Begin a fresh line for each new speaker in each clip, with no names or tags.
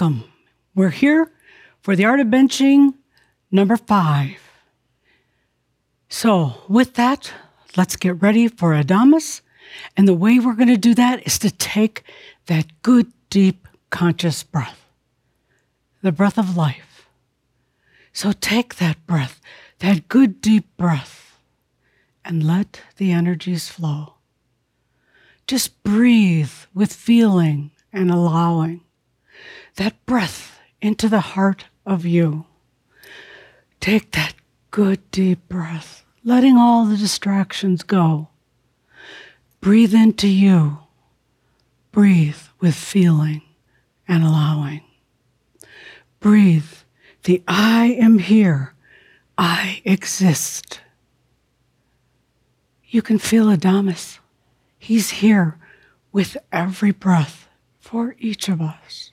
Welcome. We're here for the art of benching number five. So, with that, let's get ready for Adamus. And the way we're going to do that is to take that good, deep, conscious breath, the breath of life. So, take that breath, that good, deep breath, and let the energies flow. Just breathe with feeling and allowing that breath into the heart of you. Take that good deep breath, letting all the distractions go. Breathe into you. Breathe with feeling and allowing. Breathe the I am here. I exist. You can feel Adamus. He's here with every breath for each of us.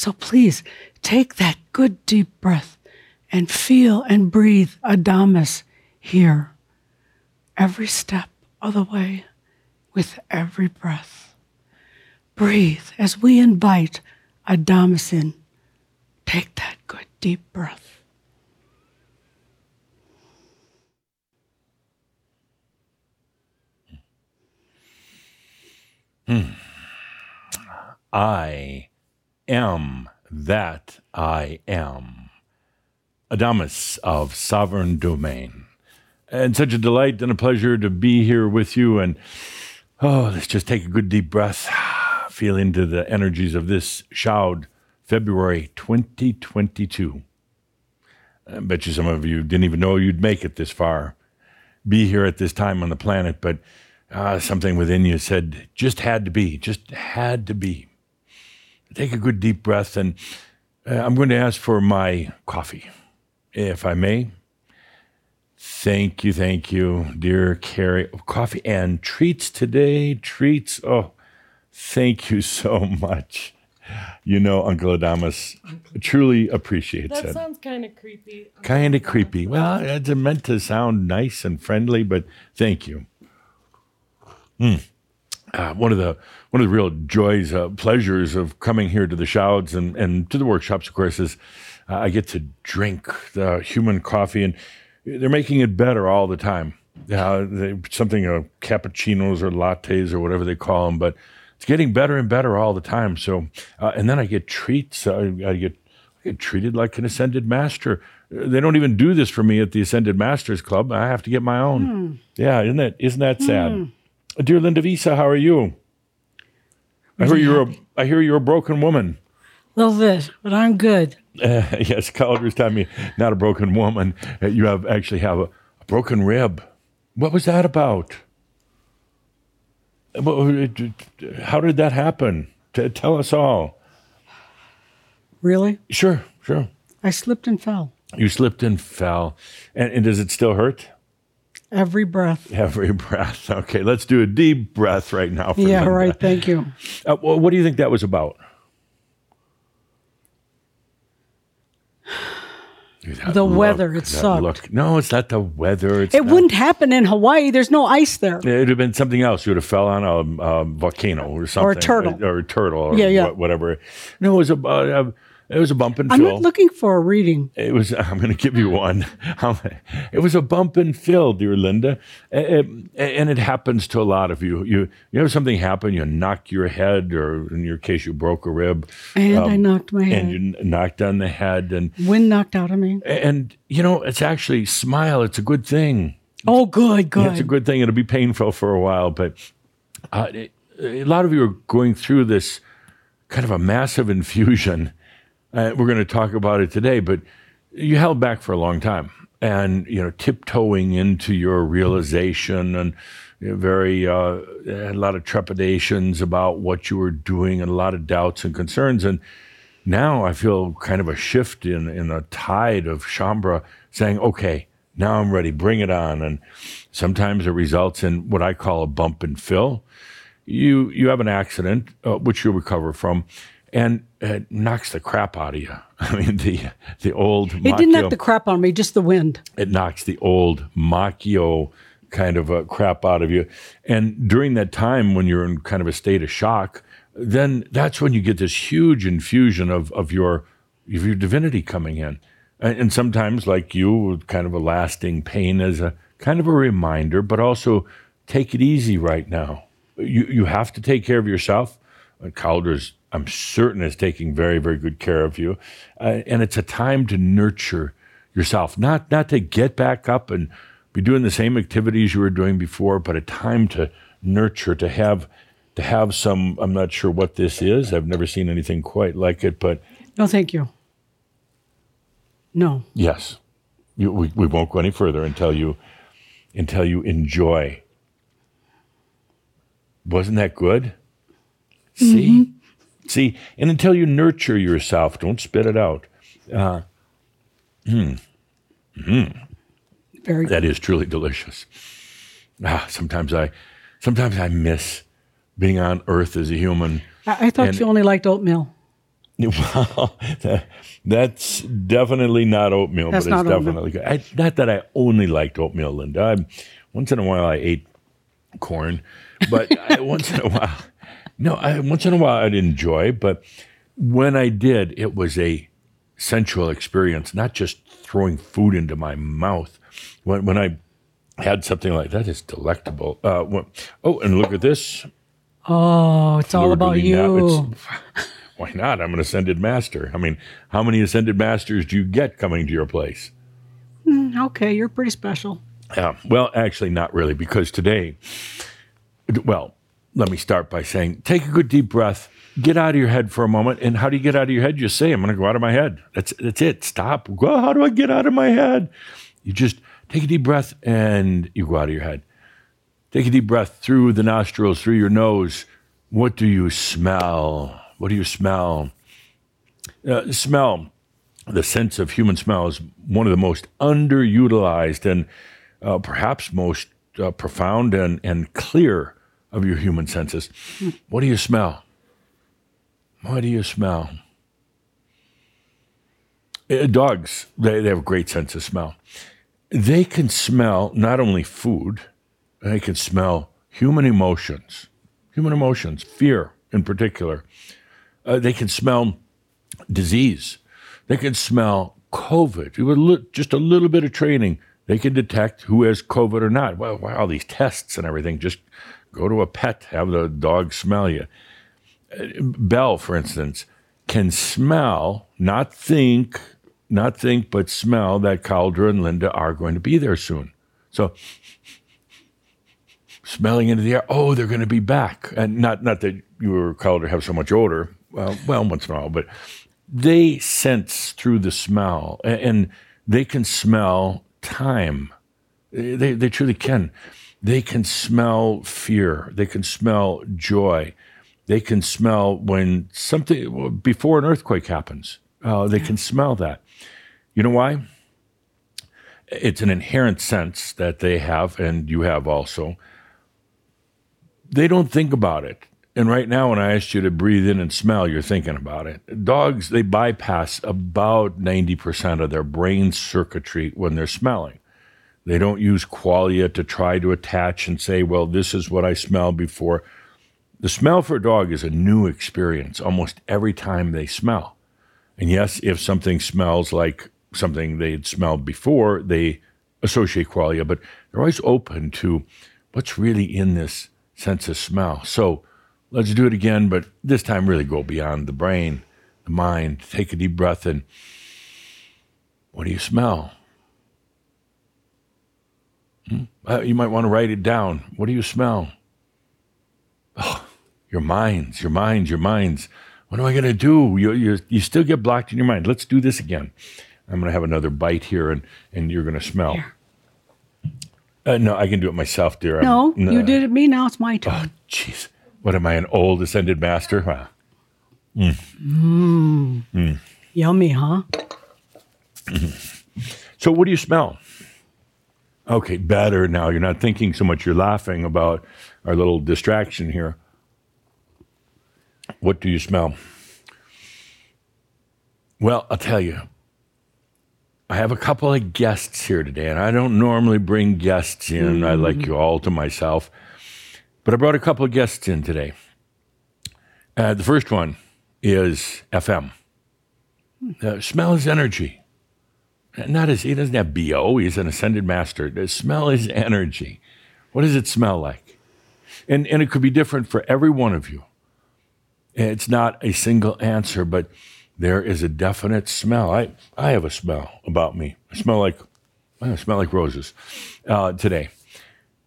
So please take that good deep breath and feel and breathe Adamus here every step of the way with every breath. Breathe as we invite Adamus in. Take that good deep breath.
Hmm. I am that I am. Adamus of Sovereign Domain. And such a delight and a pleasure to be here with you. And oh, let's just take a good deep breath, feel into the energies of this Shoud, February 2022. I bet you some of you didn't even know you'd make it this far, be here at this time on the planet, but uh, something within you said, just had to be, just had to be take a good deep breath, and uh, I'm going to ask for my coffee, if I may. Thank you, thank you, dear Carrie. Coffee and treats today. Treats. Oh, thank you so much. You know, Uncle Adamus truly appreciates
that
it.
That sounds kind of creepy.
Kind of creepy. Well, it's meant to sound nice and friendly, but thank you. Mm uh, one of the one of the real joys, uh, pleasures of coming here to the Shouds and, and to the workshops, of course, is uh, I get to drink the human coffee, and they're making it better all the time. They, something uh, cappuccinos or lattes or whatever they call them, but it's getting better and better all the time. So, uh, and then I get treats. I, I get I get treated like an ascended master. They don't even do this for me at the Ascended Masters Club. I have to get my own. Mm. Yeah, isn't that isn't that sad? Mm. Dear Linda of Eesa, how are you? I hear you're a, I hear you're a broken woman.
Little bit, but I'm good.
Uh, yes, Cauldre's telling me not a broken woman. Uh, you have actually have a, a, broken rib. What was that about? How did that happen? T- tell us all.
Really?
Sure, sure.
I slipped and fell.
You slipped and fell. And, and does it still hurt?
Every breath.
Every breath. Okay, let's do a deep breath right now.
yeah, Linda. right. Thank you.
Uh, well, what do you think that was about?
the look, weather. It sucked. Look.
No, it's not the weather.
It
not.
wouldn't happen in Hawaii. There's no ice there. It
would have been something else. You would have fell on a, a volcano or something.
Or a turtle.
Or, or a turtle. Or
yeah, yeah.
whatever. No, it was about. Uh, it was a bump and
I'm
fill.
I'm not looking for a reading.
It was. I'm going to give you one. it was a bump and fill, dear Linda, and it happens to a lot of you. You you have something happen. You knock your head, or in your case, you broke a rib.
And um, I knocked my head.
And you knocked on the head, and
wind knocked out of me.
And you know, it's actually smile. It's a good thing.
Oh, good, good.
It's a good thing. It'll be painful for a while, but uh, it, a lot of you are going through this kind of a massive infusion uh, we're going to talk about it today, but you held back for a long time and, you know, tiptoeing into your realization and you know, very, uh, had a lot of trepidations about what you were doing and a lot of doubts and concerns. And now I feel kind of a shift in, in a tide of Shaumbra saying, okay, now I'm ready, bring it on. And sometimes it results in what I call a bump and fill. You, you have an accident, uh, which you'll recover from and it knocks the crap out of you. I mean, the the old
it didn't knock the crap on me, just the wind.
It knocks the old Machio kind of a crap out of you. And during that time when you're in kind of a state of shock, then that's when you get this huge infusion of, of your of your divinity coming in. And, and sometimes, like you, kind of a lasting pain as a kind of a reminder, but also take it easy right now. You you have to take care of yourself. Uh, Cauldre's, I'm certain, is taking very, very good care of you. Uh, and it's a time to nurture yourself, not not to get back up and be doing the same activities you were doing before, but a time to nurture, to have to have some. I'm not sure what this is. I've never seen anything quite like it, but
No, thank you. No.
yes, you, we we won't go any further until you until you enjoy. Wasn't that good? See, see, and until you nurture yourself, don't spit it out. Uh, hmm. Hmm.
Very good.
That is truly delicious. Ah, sometimes I, sometimes I miss being on Earth as a human.
I, I thought
and-
you only liked oatmeal.
Well, that- that's definitely not oatmeal,
That's
but it's definitely good. I, not that I only liked oatmeal, Linda. I, once in a while, I ate corn, but I, once in a while, no, I, once in a while I'd enjoy. But when I did, it was a sensual experience, not just throwing food into my mouth. When when I had something like that, it's delectable. Uh, when- oh, and look at this.
Oh, it's all about you.
Why not? I'm an ascended master. I mean, how many ascended masters do you get coming to your place?
Okay, you're pretty special.
Yeah, well, actually, not really, because today, well, let me start by saying take a good deep breath, get out of your head for a moment. And how do you get out of your head? You say, I'm going to go out of my head. That's, that's it. Stop. Go, how do I get out of my head? You just take a deep breath and you go out of your head. Take a deep breath through the nostrils, through your nose. What do you smell? What do you smell? Uh, smell, the sense of human smell, is one of the most underutilized and uh, perhaps most uh, profound and, and clear of your human senses. What do you smell? What do you smell? Uh, dogs, they, they have a great sense of smell. They can smell not only food, they can smell human emotions, human emotions, fear in particular. Uh, they can smell disease. They can smell COVID. With just a little bit of training, they can detect who has COVID or not. Well, wow, these tests and everything. Just go to a pet, have the dog smell you. Bell, for instance, can smell, not think, not think, but smell that Cauldre and Linda are going to be there soon. So smelling into the air. Oh, they're going to be back, and not not that you or Cauldre have so much odor. Well, well, once in a while, but they sense through the smell, a- and they can smell time. They they truly can. They can smell fear. They can smell joy. They can smell when something before an earthquake happens. Uh, they can smell that. You know why? It's an inherent sense that they have, and you have also they don't think about it. And right now, when I asked you to breathe in and smell, you're thinking about it. Dogs, they bypass about 90% of their brain circuitry when they're smelling. They don't use qualia to try to attach and say, well, this is what I smell before. The smell for a dog is a new experience almost every time they smell. And yes, if something smells like something they'd smelled before, they associate qualia, but they're always open to what's really in this sense of smell. So let's do it again, but this time really go beyond the brain, the mind. Take a deep breath and what do you smell? Hmm? Uh, you might want to write it down. What do you smell? Oh, your minds, your minds, your minds. What am I going to do? You, you, you still get blocked in your mind. Let's do this again. I'm going to have another bite here, and, and you're going to smell.
Here.
Uh, no, I can do it myself, dear.
No, you uh, did it me. Now it's my turn.
Oh, jeez. What am I, an old ascended master? Wow. Mm. Mm. Mm.
Yummy, huh? Mm-hmm.
So, what do you smell? Okay, better now. You're not thinking so much. You're laughing about our little distraction here. What do you smell? Well, I'll tell you. I have a couple of guests here today, and I don't normally bring guests in. I like you all to myself. But I brought a couple of guests in today. Uh, the first one is FM. Uh, smell is energy. Not as he doesn't have BO, he's an ascended master. The smell is energy. What does it smell like? And, and it could be different for every one of you. It's not a single answer, but there is a definite smell. I, I have a smell about me. I smell like I smell like roses uh, today.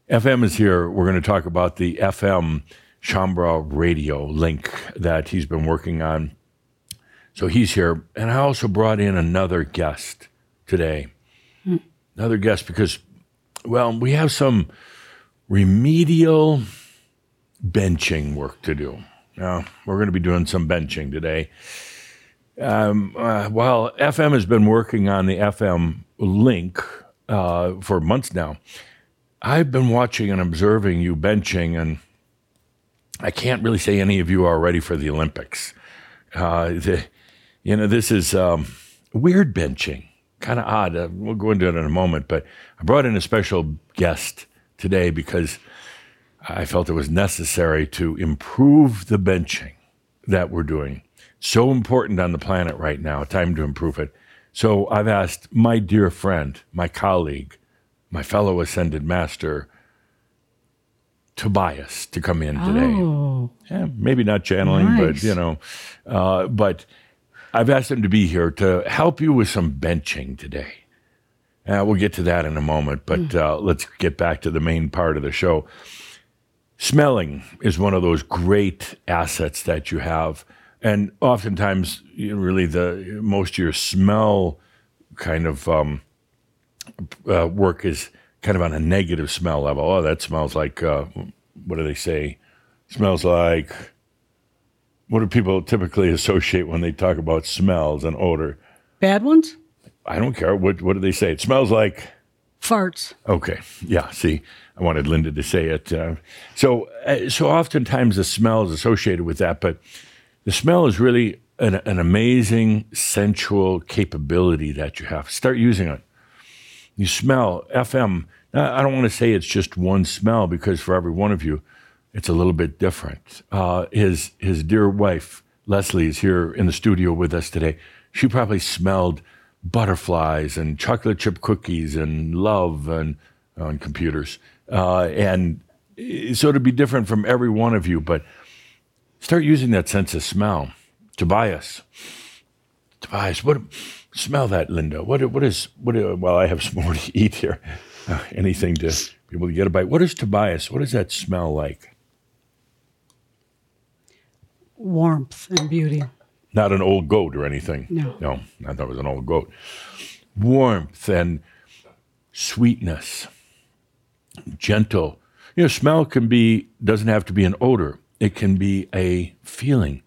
FM is here. We're going to talk about the FM Shaumbra radio link that he's been working on. So he's here. And I also brought in another guest today. Hmm. Another guest because, well, we have some remedial benching work to do. Now, we're going to be doing some benching today. Um, uh, while FM has been working on the FM link uh, for months now, I've been watching and observing you benching, and I can't really say any of you are ready for the Olympics. Uh, the, you know, this is um, weird benching, kind of odd. Uh, we'll go into it in a moment, but I brought in a special guest today because I felt it was necessary to improve the benching that we're doing. So important on the planet right now, time to improve it. So I've asked my dear friend, my colleague, my fellow ascended master, Tobias, to come in today.
Oh,
Yeah, maybe not channeling, but you know, uh, but I've asked him to be here to help you with some benching today. Uh, we'll get to that in a moment, but uh, let's get back to the main part of the show. Smelling is one of those great assets that you have, and oftentimes, you know, really, the most of your smell kind of um, uh, work is kind of on a negative smell level. Oh, that smells like uh, what do they say? Smells like what do people typically associate when they talk about smells and odor?
bad ones?
I don't care. What what do they say? It smells like
Farts.
Okay. Yeah. See, I wanted Linda to say it. Uh, so, uh, so oftentimes the smell is associated with that, but the smell is really an, an amazing sensual capability that you have. Start using it. You smell FM. I don't want to say it's just one smell because for every one of you, it's a little bit different. Uh, his his dear wife Leslie is here in the studio with us today. She probably smelled butterflies and chocolate chip cookies and love and on computers. Uh, and uh, so it'd be different from every one of you, but start using that sense of smell. Tobias, Tobias, what? Smell that, Linda. What? What is? What? Well, I have some more to eat here. Uh, anything to be able to get a bite. What is Tobias? What does that smell like?
Warmth and beauty.
Not an old goat or anything.
No.
No, I thought it was an old goat. Warmth and sweetness, gentle. You know, smell can be, doesn't have to be an odor, it can be a feeling.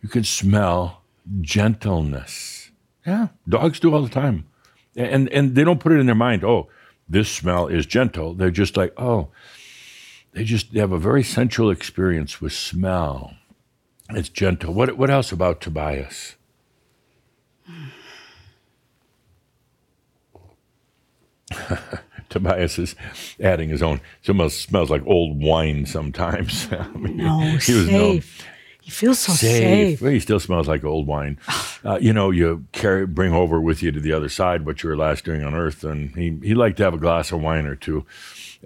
You can smell gentleness. Yeah, dogs do all the time. And, and they don't put it in their mind, oh, this smell is gentle. They're just like, oh, they just they have a very sensual experience with smell. It's gentle. What what else about Tobias? Tobias is adding his own. It almost smells like old wine sometimes. I mean,
No,
he was
safe. He feels so safe.
Well, he still smells like old wine. Uh, you know, you carry bring over with you to the other side what you were last doing on Earth, and he he liked to have a glass of wine or two,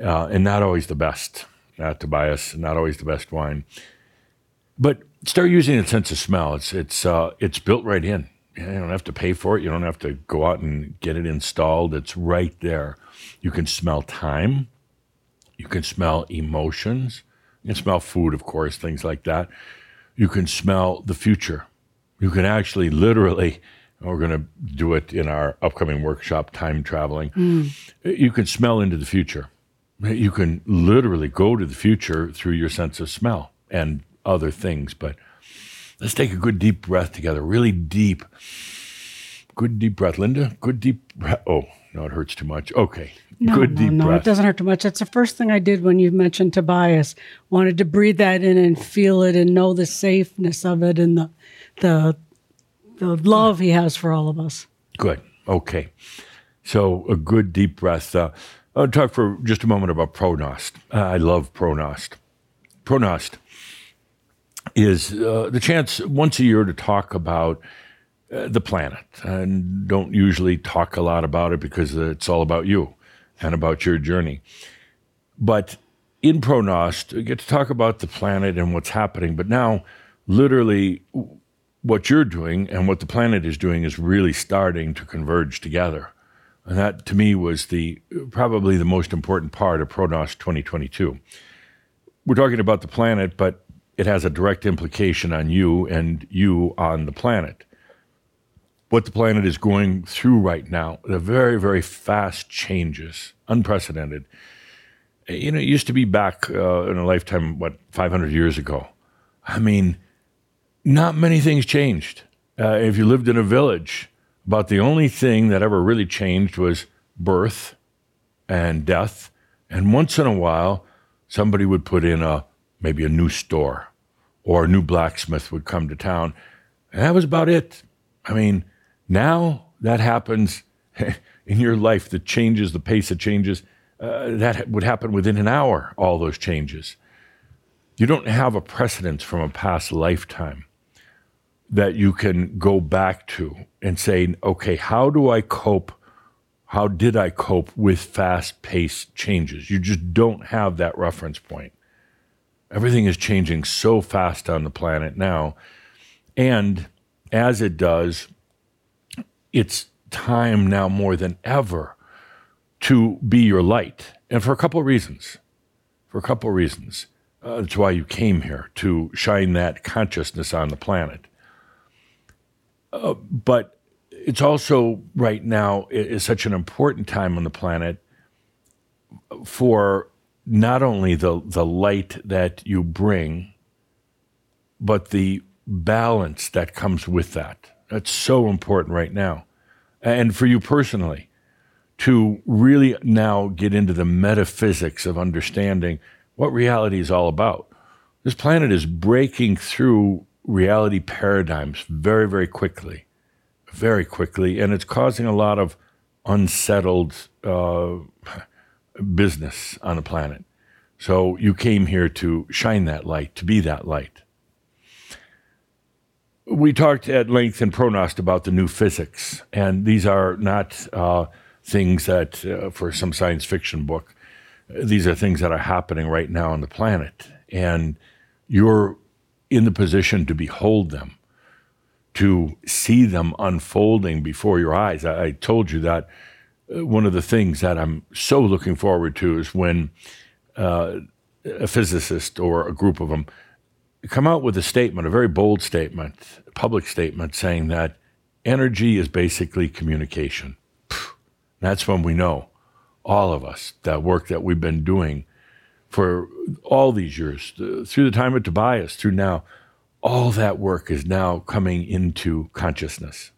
uh, and not always the best. Uh, Tobias, not always the best wine, but start using a sense of smell. It's it's uh, it's built right in. You don't have to pay for it. You don't have to go out and get it installed. It's right there. You can smell time. You can smell emotions. You can smell food, of course, things like that. You can smell the future. You can actually literally, we're going to do it in our upcoming workshop, Time Traveling. You can smell into the future. You can literally go to the future through your sense of smell and other things. But let's take a good deep breath together, really deep. Good deep breath. Linda, good deep breath. Oh, no, it hurts too much. Okay.
No,
good
no,
deep
no,
breath.
it doesn't hurt too much. That's the first thing I did when you mentioned Tobias. Wanted to breathe that in and feel it and know the safeness of it and the the the love he has for all of us.
Good. Okay. So a good deep breath. Uh, I'll talk for just a moment about ProGnost. Uh, I love ProGnost. ProGnost is uh, the chance once a year to talk about uh, the planet. And don't usually talk a lot about it because it's all about you and about your journey. But in ProGnost, we get to talk about the planet and what's happening. But now, literally, what you're doing and what the planet is doing is really starting to converge together. And that to me was the probably the most important part of ProGnost 2022. We're talking about the planet, but it has a direct implication on you and you on the planet. What the planet is going through right now, the very, very fast changes, unprecedented. You know, it used to be back uh, in a lifetime, what, 500 years ago. I mean, not many things changed. Uh, if you lived in a village, about the only thing that ever really changed was birth and death. And once in a while, somebody would put in a maybe a new store or a new blacksmith would come to town. And that was about it. I mean, now that happens in your life, the changes, the pace of changes, uh, that would happen within an hour, all those changes. You don't have a precedence from a past lifetime that you can go back to and say, okay, how do I cope? How did I cope with fast paced changes? You just don't have that reference point. Everything is changing so fast on the planet now. And as it does, it's time now more than ever to be your light. And for a couple of reasons. For a couple of reasons. Uh, that's why you came here, to shine that consciousness on the planet. Uh, but it's also right now is such an important time on the planet for not only the the light that you bring, but the balance that comes with that. That's so important right now, and for you personally, to really now get into the metaphysics of understanding what reality is all about. This planet is breaking through reality paradigms very, very quickly, very quickly, and it's causing a lot of unsettled uh, business on the planet. So you came here to shine that light, to be that light. We talked at length in ProGnost about the new physics, and these are not uh, things that, uh, for some science fiction book, these are things that are happening right now on the planet. And you're in the position to behold them, to see them unfolding before your eyes. I, I told you that one of the things that I'm so looking forward to is when uh, a physicist or a group of them come out with a statement, a very bold statement, public statement saying that energy is basically communication. That's when we know, all of us, that work that we've been doing for all these years, through the time of Tobias, through now, all that work is now coming into consciousness.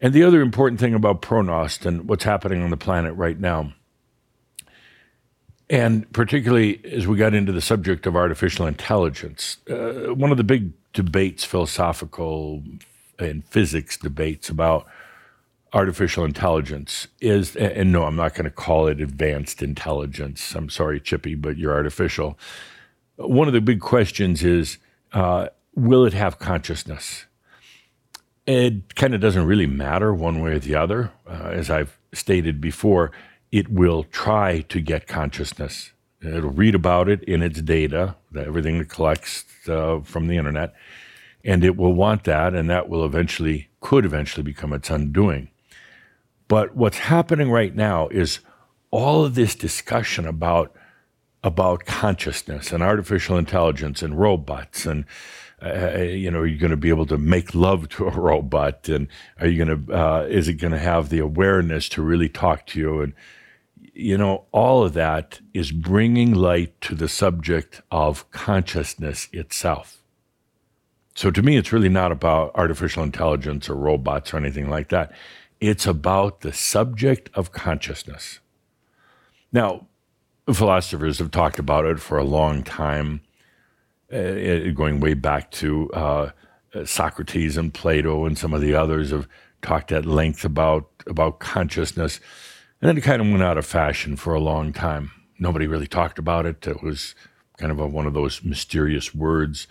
And the other important thing about ProGnost and what's happening on the planet right now, and particularly as we got into the subject of artificial intelligence, uh, one of the big debates, philosophical and physics debates about artificial intelligence is, and no, I'm not going to call it advanced intelligence. I'm sorry, Chippy, but you're artificial. One of the big questions is uh, will it have consciousness? It kind of doesn't really matter one way or the other. Uh, as I've stated before, it will try to get consciousness. It'll read about it in its data, everything it collects uh, from the internet, and it will want that, and that will eventually, could eventually become its undoing. But what's happening right now is all of this discussion about about consciousness and artificial intelligence and robots and uh, you know are you going to be able to make love to a robot? And are you going to uh, is it going to have the awareness to really talk to you? And you know all of that is bringing light to the subject of consciousness itself. So to me it's really not about artificial intelligence or robots or anything like that. It's about the subject of consciousness. Now, philosophers have talked about it for a long time, uh, going way back to uh, Socrates and Plato and some of the others have talked at length about, about consciousness. And then it kind of went out of fashion for a long time. Nobody really talked about it. It was kind of a, one of those mysterious words.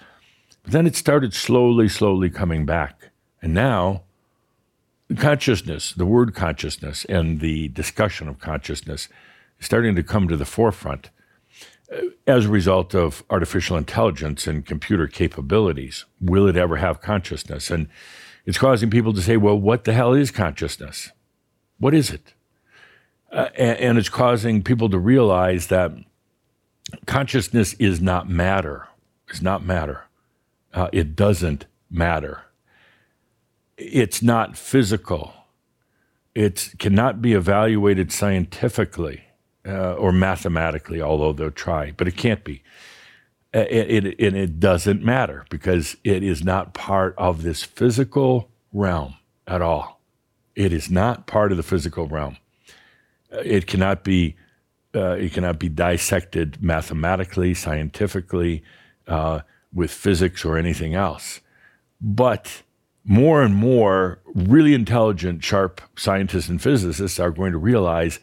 But then it started slowly, slowly coming back. And now, consciousness, the word consciousness, and the discussion of consciousness is starting to come to the forefront uh, as a result of artificial intelligence and computer capabilities. Will it ever have consciousness? And it's causing people to say, well, what the hell is consciousness? What is it? Uh, and, and it's causing people to realize that consciousness is not matter. It's not matter. Uh, it doesn't matter. It's not physical. It cannot be evaluated scientifically uh, or mathematically, although they'll try, but it can't be. Uh, it, it, and it doesn't matter because it is not part of this physical realm at all. It is not part of the physical realm. Uh, it cannot be. Uh, it cannot be dissected mathematically, scientifically, uh, with physics or anything else. But more and more really intelligent, sharp scientists and physicists are going to realize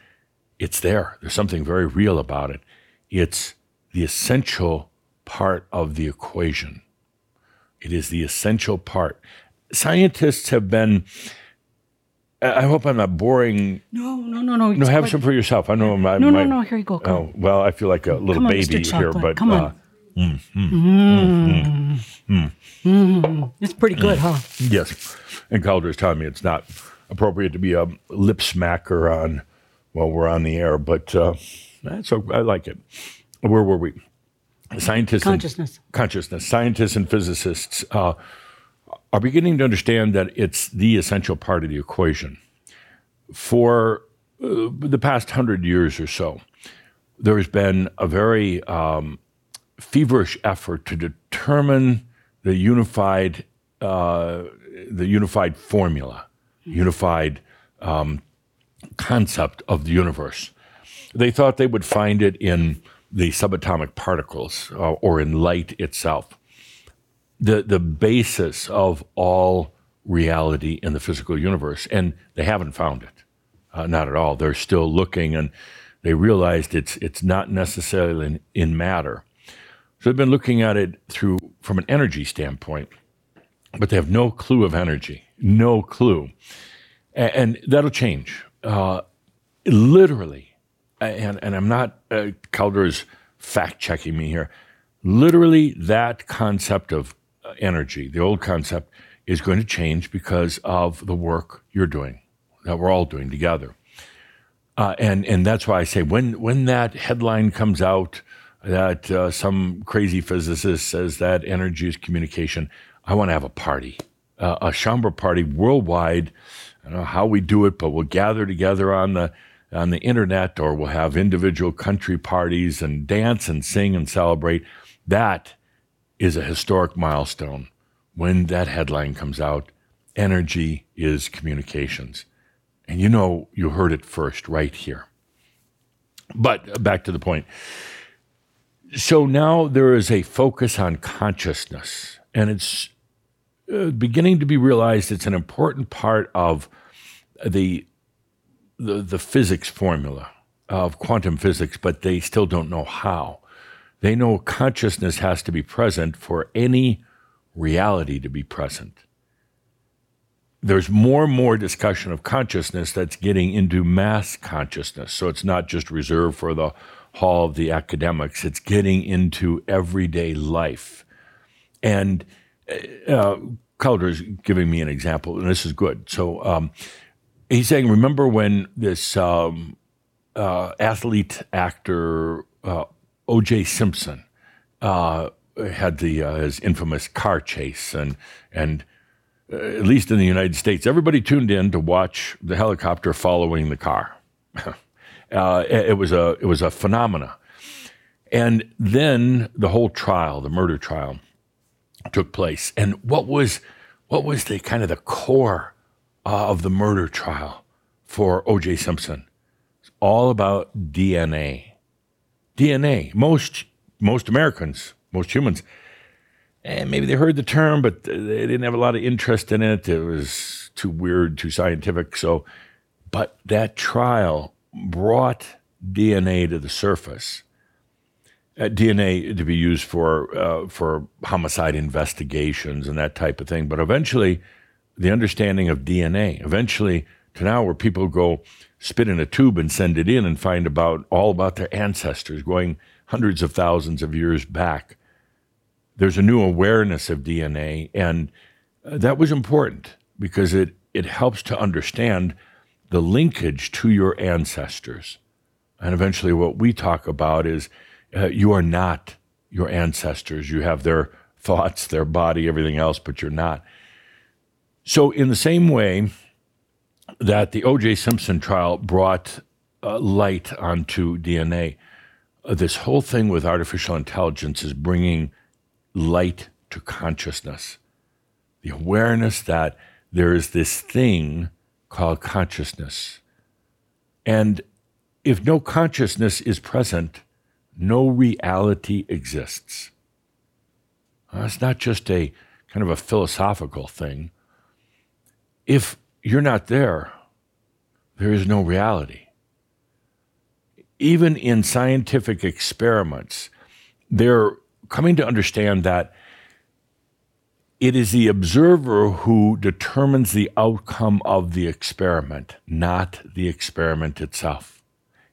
it's there. There's something very real about it. It's the essential part of the equation. It is the essential part. Scientists have been. I hope I'm not boring.
No, no, no, no.
No, have quite... some for yourself. I know.
My, no, no, no. Here you go. Come. Oh,
well, I feel like a little
on,
baby here, but
come on. Uh, mm, mm, mm, mm, It's pretty good, huh?
Yes. And Cauldre is telling me it's not appropriate to be a lip smacker on while we're on the air, but uh, that's I like it. Where were we? Scientists,
consciousness,
and, consciousness. Scientists and physicists uh, are beginning to understand that it's the essential part of the equation. For uh, the past hundred years or so, there has been a very um, feverish effort to determine the unified, uh, the unified formula, unified um, concept of the universe. They thought they would find it in the subatomic particles uh, or in light itself. The, the basis of all reality in the physical universe, and they haven't found it. Uh, not at all. They're still looking, and they realized it's it's not necessarily in, in matter. So they've been looking at it through from an energy standpoint, but they have no clue of energy, no clue, and, and that'll change uh, literally, and, and I'm not, uh, Cauldre is fact checking me here. Literally, that concept of uh, energy, the old concept, is going to change because of the work you're doing, that we're all doing together. Uh, and and that's why I say when when that headline comes out that uh, some crazy physicist says that energy is communication, I want to have a party, uh, a Shaumbra party worldwide I don't know how we do it, but we'll gather together on the on the internet or we'll have individual country parties and dance and sing and celebrate. That is a historic milestone. When that headline comes out, energy is communications. And you know, you heard it first right here. But back to the point. So now there is a focus on consciousness, and it's uh, beginning to be realized it's an important part of the, the, the physics formula of quantum physics, but they still don't know how. They know consciousness has to be present for any reality to be present. There's more and more discussion of consciousness that's getting into mass consciousness. So it's not just reserved for the hall of the academics, it's getting into everyday life. And uh, Cauldre is giving me an example, and this is good. So um, he's saying, remember when this um, uh, athlete actor uh, O.J. Simpson uh, had the uh, his infamous car chase, and and uh, at least in the United States, everybody tuned in to watch the helicopter following the car. Uh, it was a it was a phenomena, and then the whole trial, the murder trial, took place. And what was what was the kind of the core uh, of the murder trial for O.J. Simpson? It's all about DNA. DNA. Most most Americans, most humans, and maybe they heard the term, but they didn't have a lot of interest in it. It was too weird, too scientific. So, but that trial brought DNA to the surface. Uh, DNA to be used for uh, for homicide investigations and that type of thing. But eventually, the understanding of DNA, eventually to now where people go spit in a tube and send it in and find about all about their ancestors going hundreds of thousands of years back. There's a new awareness of DNA, and uh, that was important because it it helps to understand the linkage to your ancestors. And eventually, what we talk about is uh, you are not your ancestors. You have their thoughts, their body, everything else, but you're not. So, in the same way that the O.J. Simpson trial brought uh, light onto DNA, uh, this whole thing with artificial intelligence is bringing light to consciousness. The awareness that there is this thing called consciousness. And if no consciousness is present, no reality exists. Uh, it's not just a kind of a philosophical thing. If you're not there, there is no reality. Even in scientific experiments, they're coming to understand that it is the observer who determines the outcome of the experiment, not the experiment itself.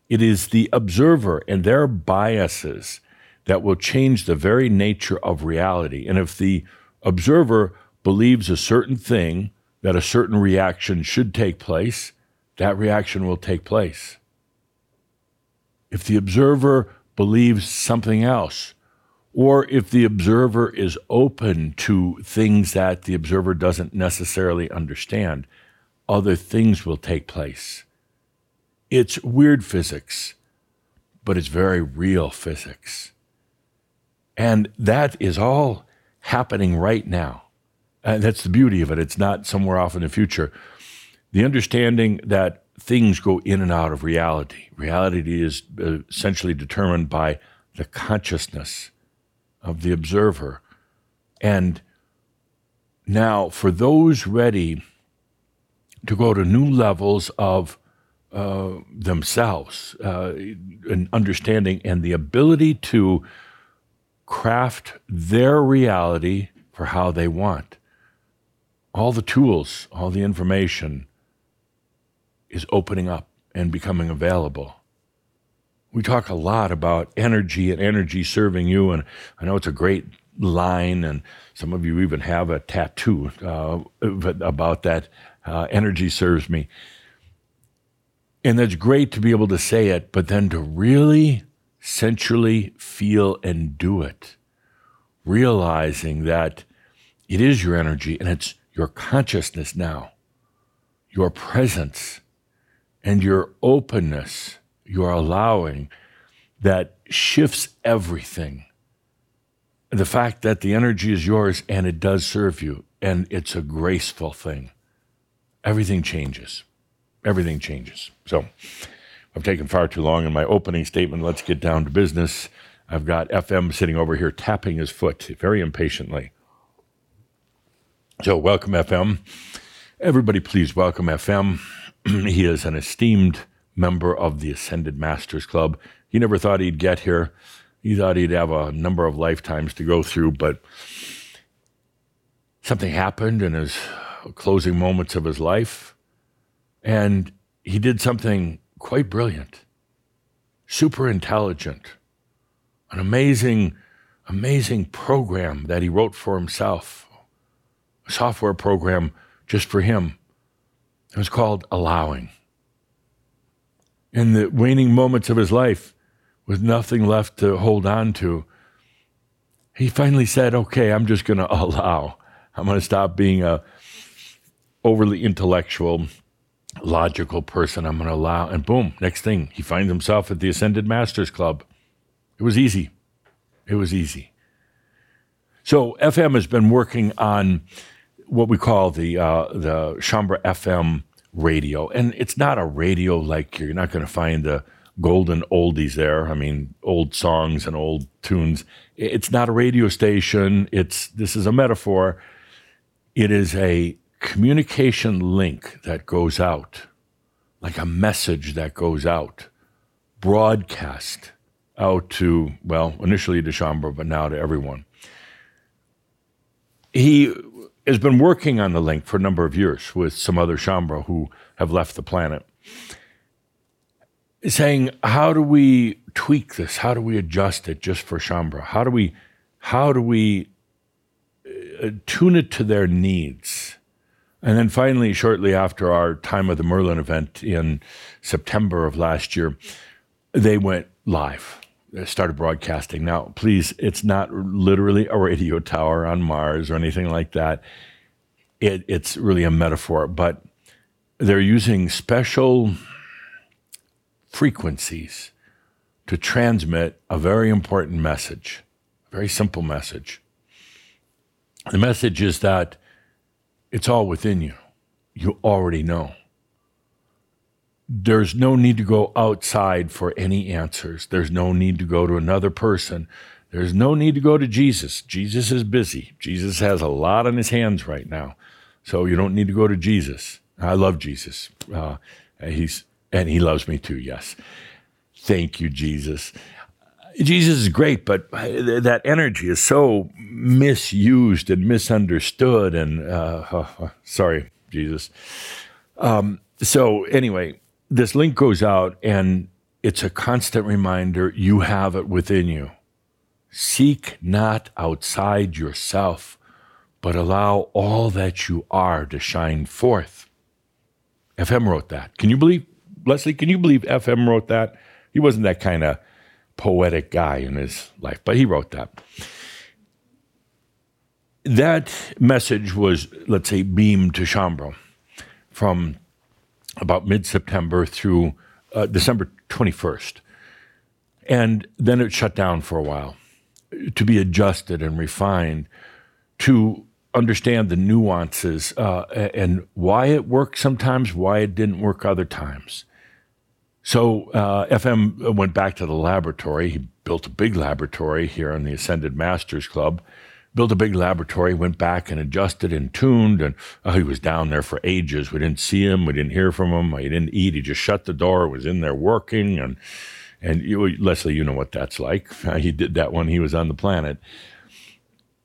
It is the observer and their biases that will change the very nature of reality. And if the observer believes a certain thing, that a certain reaction should take place, that reaction will take place. If the observer believes something else, or if the observer is open to things that the observer doesn't necessarily understand, other things will take place. It's weird physics, but it's very real physics. And that is all happening right now. And that's the beauty of it. It's not somewhere off in the future. The understanding that things go in and out of reality. Reality is uh, essentially determined by the consciousness of the observer. And now, for those ready to go to new levels of uh, themselves, uh, and understanding, and the ability to craft their reality for how they want. All the tools, all the information is opening up and becoming available we talk a lot about energy and energy serving you, and I know it's a great line, and some of you even have a tattoo uh, about that. Uh, energy serves me. And that's great to be able to say it, but then to really sensually feel and do it, realizing that it is your energy and it's your consciousness now, your presence, and your openness you're allowing that shifts everything. The fact that the energy is yours and it does serve you, and it's a graceful thing. Everything changes. Everything changes. So I've taken far too long in my opening statement. Let's get down to business. I've got FM sitting over here tapping his foot very impatiently. So, welcome, FM. Everybody, please welcome FM. he is an esteemed member of the Ascended Masters Club. He never thought he'd get here. He thought he'd have a number of lifetimes to go through, but something happened in his closing moments of his life, and he did something quite brilliant, super intelligent, an amazing, amazing program that he wrote for himself, a software program just for him. It was called Allowing. In the waning moments of his life, with nothing left to hold on to, he finally said, Okay, I'm just going to allow. I'm going to stop being a overly intellectual, logical person. I'm going to allow. And boom, next thing, he finds himself at the Ascended Masters Club. It was easy. It was easy. So FM has been working on what we call the uh, the Shaumbra FM radio. And it's not a radio like you're not going to find the golden oldies there. I mean, old songs and old tunes. It's not a radio station. It's this is a metaphor. It is a communication link that goes out, like a message that goes out, broadcast, out to, well, initially to Shaumbra, but now to everyone. He has been working on the link for a number of years with some other Shaumbra who have left the planet, saying, how do we tweak this? How do we adjust it just for Shaumbra? How do we, how do we uh, tune it to their needs? And then finally, shortly after our Time of the Merlin event in September of last year, they went live. They started broadcasting. Now, please, it's not literally a radio tower on Mars or anything like that. It, it's really a metaphor, but they're using special frequencies to transmit a very important message, a very simple message. The message is that it's all within you. You already know. There's no need to go outside for any answers. There's no need to go to another person. There's no need to go to Jesus. Jesus is busy. Jesus has a lot on his hands right now. So you don't need to go to Jesus. I love Jesus. Uh, he's and he loves me too. Yes. Thank you, Jesus. Jesus is great, but that energy is so misused and misunderstood. And uh, oh, sorry, Jesus. Um, so, anyway, this link goes out, and it's a constant reminder you have it within you. Seek not outside yourself, but allow all that you are to shine forth. FM wrote that. Can you believe, Leslie, can you believe FM wrote that? He wasn't that kind of poetic guy in his life, but he wrote that. That message was, let's say, beamed to Shaumbra from about mid September through uh, December 21st. And then it shut down for a while to be adjusted and refined to understand the nuances uh, and why it worked sometimes, why it didn't work other times. So uh, FM went back to the laboratory. He built a big laboratory here in the Ascended Masters Club. Built a big laboratory, went back and adjusted and tuned, and oh, he was down there for ages. We didn't see him, we didn't hear from him. He didn't eat. He just shut the door. Was in there working, and and you, Leslie, you know what that's like. He did that when he was on the planet.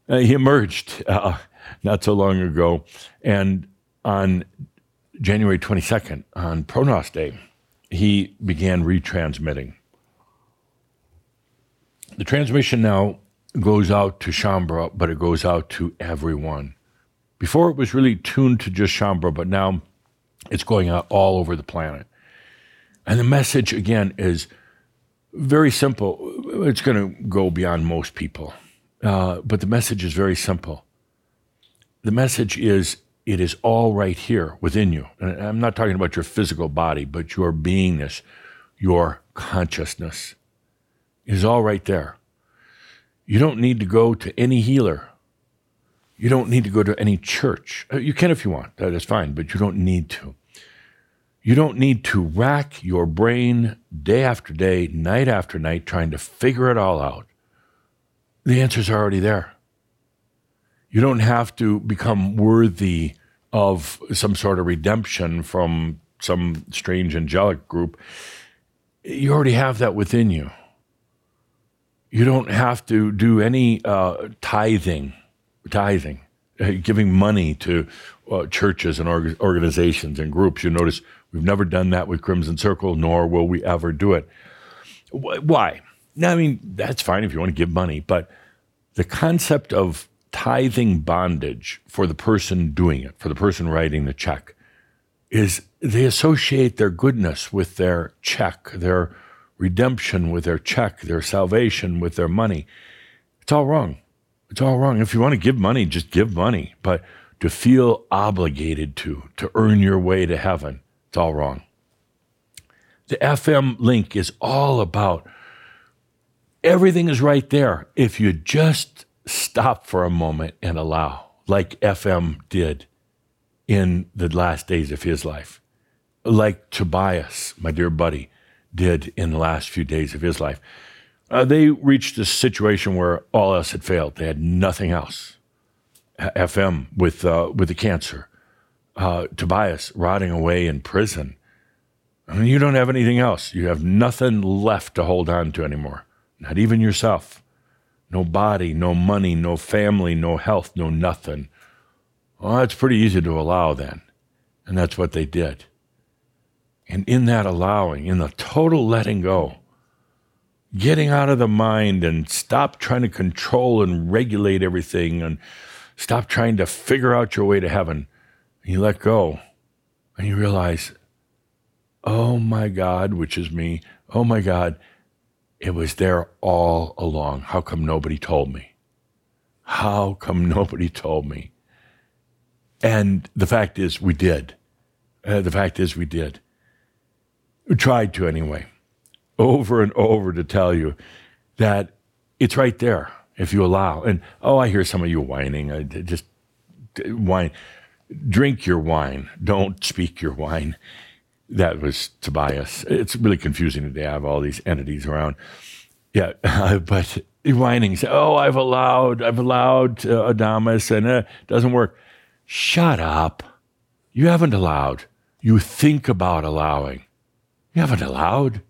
Uh, he emerged uh, not so long ago, and on January 22nd, on ProGnost Day, he began retransmitting. The transmission now goes out to Shaumbra, but it goes out to everyone. Before it was really tuned to just Shaumbra, but now it's going out all over the planet. And the message, again, is very simple. It's going to go beyond most people, uh, but the message is very simple. The message is it is all right here within you. And I'm not talking about your physical body, but your beingness, your consciousness is all right there. You don't need to go to any healer. You don't need to go to any church. Uh, you can if you want, that is fine, but you don't need to. You don't need to rack your brain day after day, night after night, trying to figure it all out. The answers are already there. You don't have to become worthy of some sort of redemption from some strange angelic group. You already have that within you. You don't have to do any uh, tithing, tithing, uh, giving money to uh, churches and org- organizations and groups. You notice we've never done that with Crimson Circle, nor will we ever do it. Why? Now, I mean, that's fine if you want to give money, but the concept of tithing bondage for the person doing it, for the person writing the check, is they associate their goodness with their check, their redemption with their check, their salvation with their money. It's all wrong. It's all wrong. If you want to give money, just give money. But to feel obligated to, to earn your way to heaven, it's all wrong. The FM link is all about everything is right there. If you just stop for a moment and allow, like FM did in the last days of his life, like Tobias, my dear buddy, did in the last few days of his life. Uh, they reached a situation where all else had failed. They had nothing else. FM with uh, with the cancer, uh, Tobias rotting away in prison. I mean, you don't have anything else. You have nothing left to hold on to anymore. not even yourself. No body, no money, no family, no health, no nothing. Well, that's pretty easy to allow then. And that's what they did. And in that allowing, in the total letting go, getting out of the mind and stop trying to control and regulate everything and stop trying to figure out your way to heaven, you let go and you realize, oh my God, which is me, oh my God, it was there all along. How come nobody told me? How come nobody told me? And the fact is, we did. Uh, the fact is, we did. We tried to anyway, over and over to tell you that it's right there if you allow. And oh, I hear some of you whining. I just whine. Drink your wine. Don't speak your wine. That was Tobias. It's really confusing that they have all these entities around. Yeah, uh, but whining. Oh, I've allowed, I've allowed uh, Adamus, and uh, it doesn't work. Shut up. You haven't allowed. You think about allowing. You haven't allowed.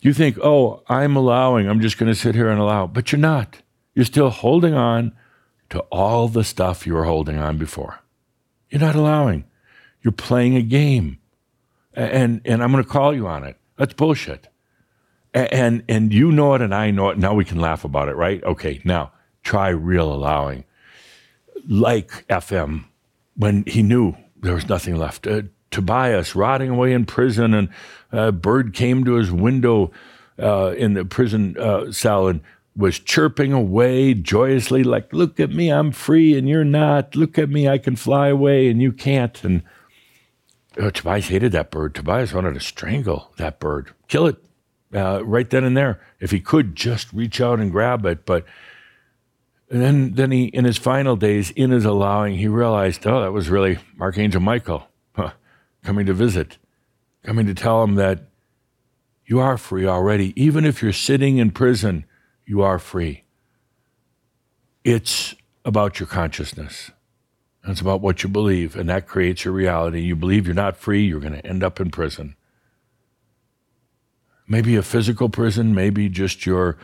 You think, oh, I'm allowing. I'm just going to sit here and allow. But you're not. You're still holding on to all the stuff you were holding on before. You're not allowing. You're playing a game and and I'm going to call you on it. That's bullshit. And and you know it, and I know it. Now we can laugh about it, right? Okay, now try real allowing, like FM, when he knew there was nothing left. Uh, Tobias rotting away in prison, and a bird came to his window uh, in the prison uh, cell and was chirping away joyously, like, "Look at me, I'm free, and you're not. Look at me, I can fly away, and you can't." And Oh, Tobias hated that bird. Tobias wanted to strangle that bird, kill it uh, right then and there. If he could just reach out and grab it. But and then, then he, in his final days, in his allowing, he realized, oh, that was really Archangel Michael huh, coming to visit, coming to tell him that you are free already. Even if you're sitting in prison, you are free. It's about your consciousness. It's about what you believe, and that creates your reality. You believe you're not free, you're going to end up in prison. Maybe a physical prison, maybe just your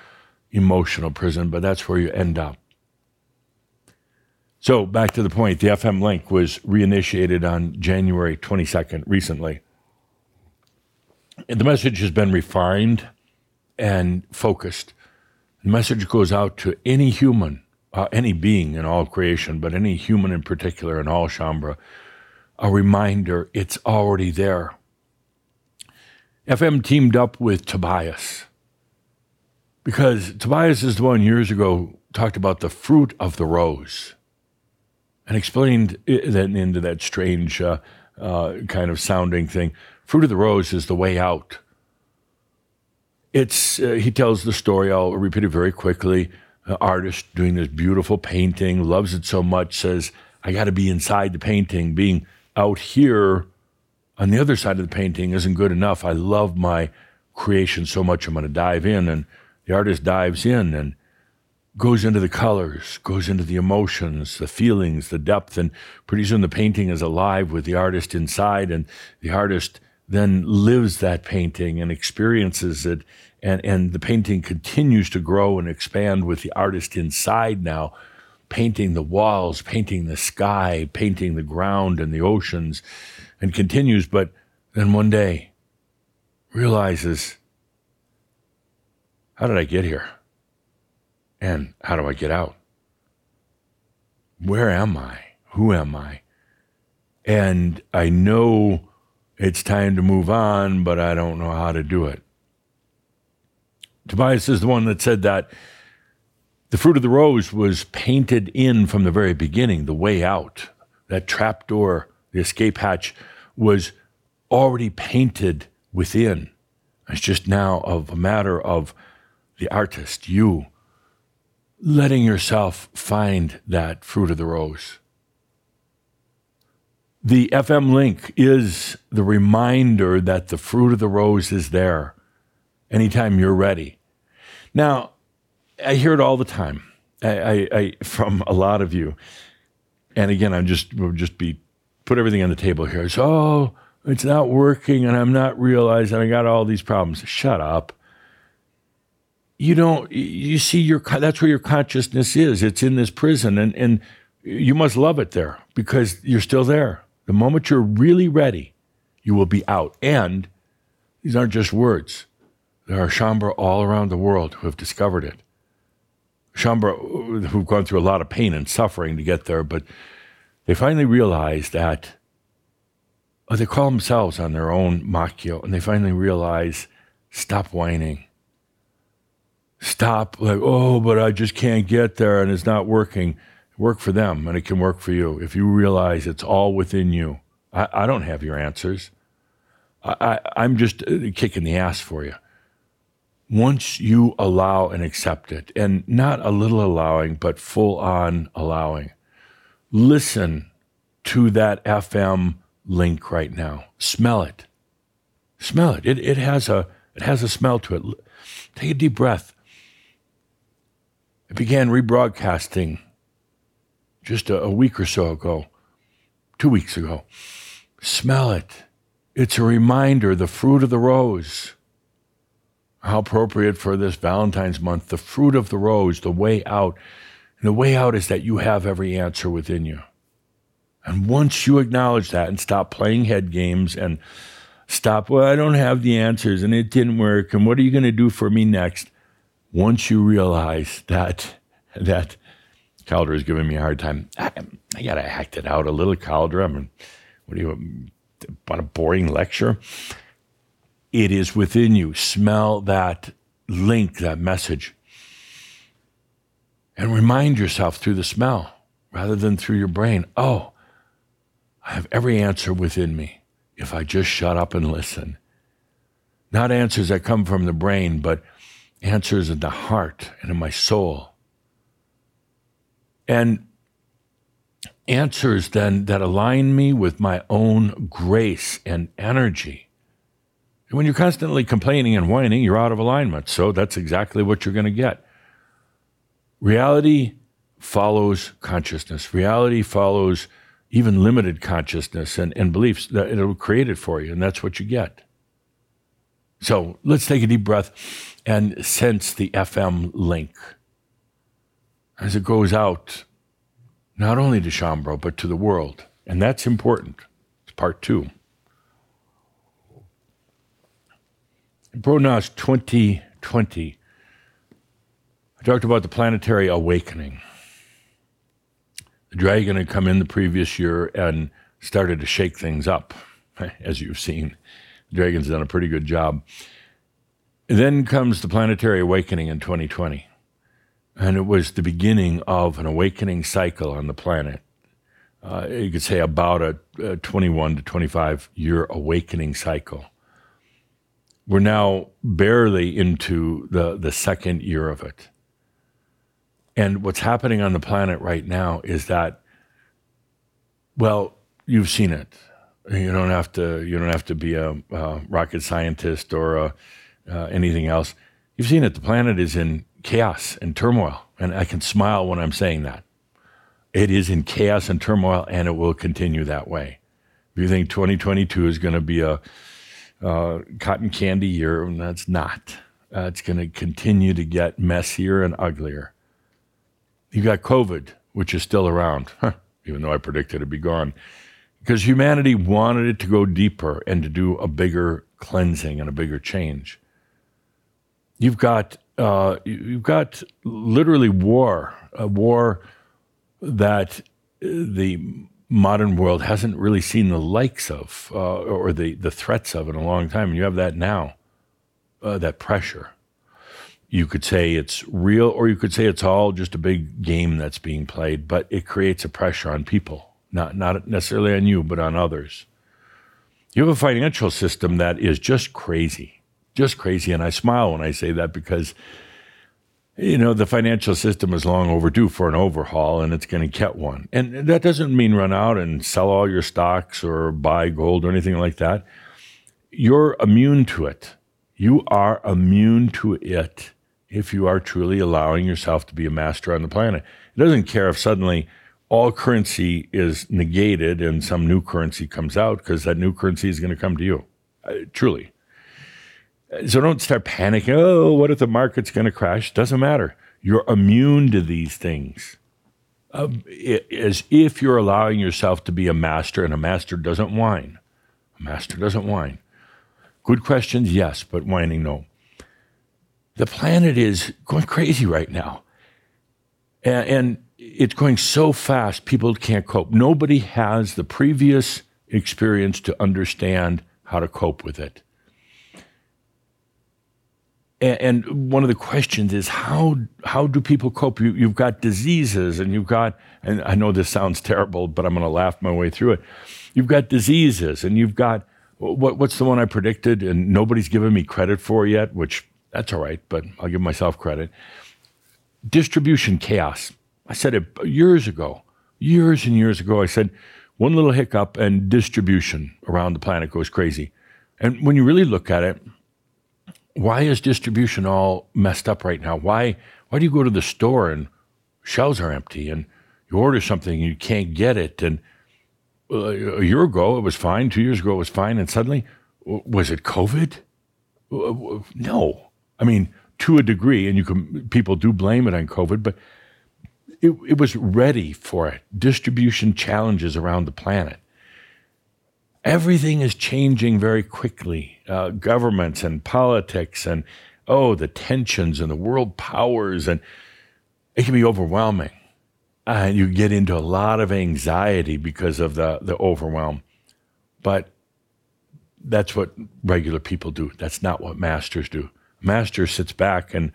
emotional prison, but that's where you end up. So, back to the point the FM link was reinitiated on January 22nd recently. The message has been refined and focused. The message goes out to any human uh, any being in all creation, but any human in particular in all Shaumbra, a reminder it's already there. FM teamed up with Tobias because Tobias is the one years ago talked about the fruit of the rose and explained that into that strange uh, uh, kind of sounding thing. Fruit of the rose is the way out. It's uh, he tells the story. I'll repeat it very quickly artist doing this beautiful painting, loves it so much, says, I got to be inside the painting. Being out here on the other side of the painting isn't good enough. I love my creation so much, I'm going to dive in. And the artist dives in and goes into the colors, goes into the emotions, the feelings, the depth, and pretty soon the painting is alive with the artist inside, and the artist then lives that painting and experiences it and and the painting continues to grow and expand with the artist inside now painting the walls painting the sky painting the ground and the oceans and continues but then one day realizes how did i get here? And how do i get out? Where am i? Who am i? And i know it's time to move on but i don't know how to do it Tobias is the one that said that the fruit of the rose was painted in from the very beginning, the way out. That trap door, the escape hatch, was already painted within. It's just now of a matter of the artist, you, letting yourself find that fruit of the rose. The FM link is the reminder that the fruit of the rose is there anytime you're ready. Now, I hear it all the time I, I, I, from a lot of you. And again, I'm just, we'll just be, put everything on the table here. So, oh, it's not working and I'm not realizing I got all these problems. Shut up. you don't, you see your, that's where your consciousness is. It's in this prison and, and you must love it there because you're still there. The moment you're really ready, you will be out. And these aren't just words. There are Shaumbra all around the world who have discovered it. Shaumbra who've gone through a lot of pain and suffering to get there, but they finally realized that oh, they call themselves on their own Makyo, and they finally realize stop whining. Stop, like, oh, but I just can't get there and it's not working. Work for them and it can work for you if you realize it's all within you. I, I don't have your answers. I, I, I'm just kicking the ass for you once you allow and accept it, and not a little allowing, but full on allowing, listen to that FM link right now. Smell it. Smell it. It, it, has, a, it has a smell to it. Take a deep breath. It began rebroadcasting just a, a week or so ago, two weeks ago. Smell it. It's a reminder, the fruit of the rose how appropriate for this Valentine's month, the fruit of the rose, the way out. And the way out is that you have every answer within you. And once you acknowledge that and stop playing head games and stop, well, I don't have the answers and it didn't work. And what are you going to do for me next? Once you realize that, that Cauldre is giving me a hard time, I, I got to act it out a little, Cauldre. I mean, what do you want a boring lecture? It is within you. Smell that link, that message. And remind yourself through the smell rather than through your brain oh, I have every answer within me if I just shut up and listen. Not answers that come from the brain, but answers in the heart and in my soul. And answers then that align me with my own grace and energy. When you're constantly complaining and whining, you're out of alignment. So that's exactly what you're going to get. Reality follows consciousness. Reality follows even limited consciousness and, and beliefs that it'll create it for you, and that's what you get. So let's take a deep breath and sense the FM link as it goes out, not only to Shaumbra, but to the world. And that's important. It's part two. ProGnost 2020, I talked about the planetary awakening. The dragon had come in the previous year and started to shake things up, as you've seen. The dragon's done a pretty good job. Then comes the planetary awakening in 2020. And it was the beginning of an awakening cycle on the planet. Uh, you could say about a, a 21 to 25 year awakening cycle we're now barely into the, the second year of it. And what's happening on the planet right now is that, well, you've seen it. You don't have to. You don't have to be a, a rocket scientist or a, uh, anything else. You've seen it. The planet is in chaos and turmoil, and I can smile when I'm saying that. It is in chaos and turmoil, and it will continue that way. If you think 2022 is going to be a uh, cotton candy year, and that's not. Uh, it's going to continue to get messier and uglier. You got COVID, which is still around, even though I predicted it'd be gone, because humanity wanted it to go deeper and to do a bigger cleansing and a bigger change. You've got uh, you've got literally war, a war that the modern world hasn't really seen the likes of uh, or the, the threats of in a long time. And you have that now, uh, that pressure. You could say it's real, or you could say it's all just a big game that's being played, but it creates a pressure on people, not, not necessarily on you, but on others. You have a financial system that is just crazy, just crazy. And I smile when I say that because you know, the financial system is long overdue for an overhaul and it's going to get one. And that doesn't mean run out and sell all your stocks or buy gold or anything like that. You're immune to it. You are immune to it if you are truly allowing yourself to be a master on the planet. It doesn't care if suddenly all currency is negated and some new currency comes out because that new currency is going to come to you. Uh, truly. So don't start panicking. Oh, what if the market's going to crash? Doesn't matter. You're immune to these things. Uh, as if you're allowing yourself to be a master, and a master doesn't whine. A master doesn't whine. Good questions, yes, but whining, no. The planet is going crazy right now. And, and it's going so fast, people can't cope. Nobody has the previous experience to understand how to cope with it. And, one of the questions is how how do people cope? You, you've got diseases, and you've got, and I know this sounds terrible, but I'm going to laugh my way through it. You've got diseases, and you've got what, what's the one I predicted, and nobody's given me credit for yet, which that's all right, but I'll give myself credit. Distribution chaos. I said it years ago, years and years ago. I said one little hiccup and distribution around the planet goes crazy. And when you really look at it, why is distribution all messed up right now? Why why do you go to the store and shelves are empty and you order something and you can't get it and uh, a year ago it was fine, two years ago it was fine, and suddenly was it COVID? No, I mean, to a degree, and you can people do blame it on COVID, but it, it was ready for it. Distribution challenges around the planet. Everything is changing very quickly. Uh, governments and politics, and oh, the tensions and the world powers, and it can be overwhelming. And you get into a lot of anxiety because of the, the overwhelm. But that's what regular people do. That's not what masters do. Master sits back and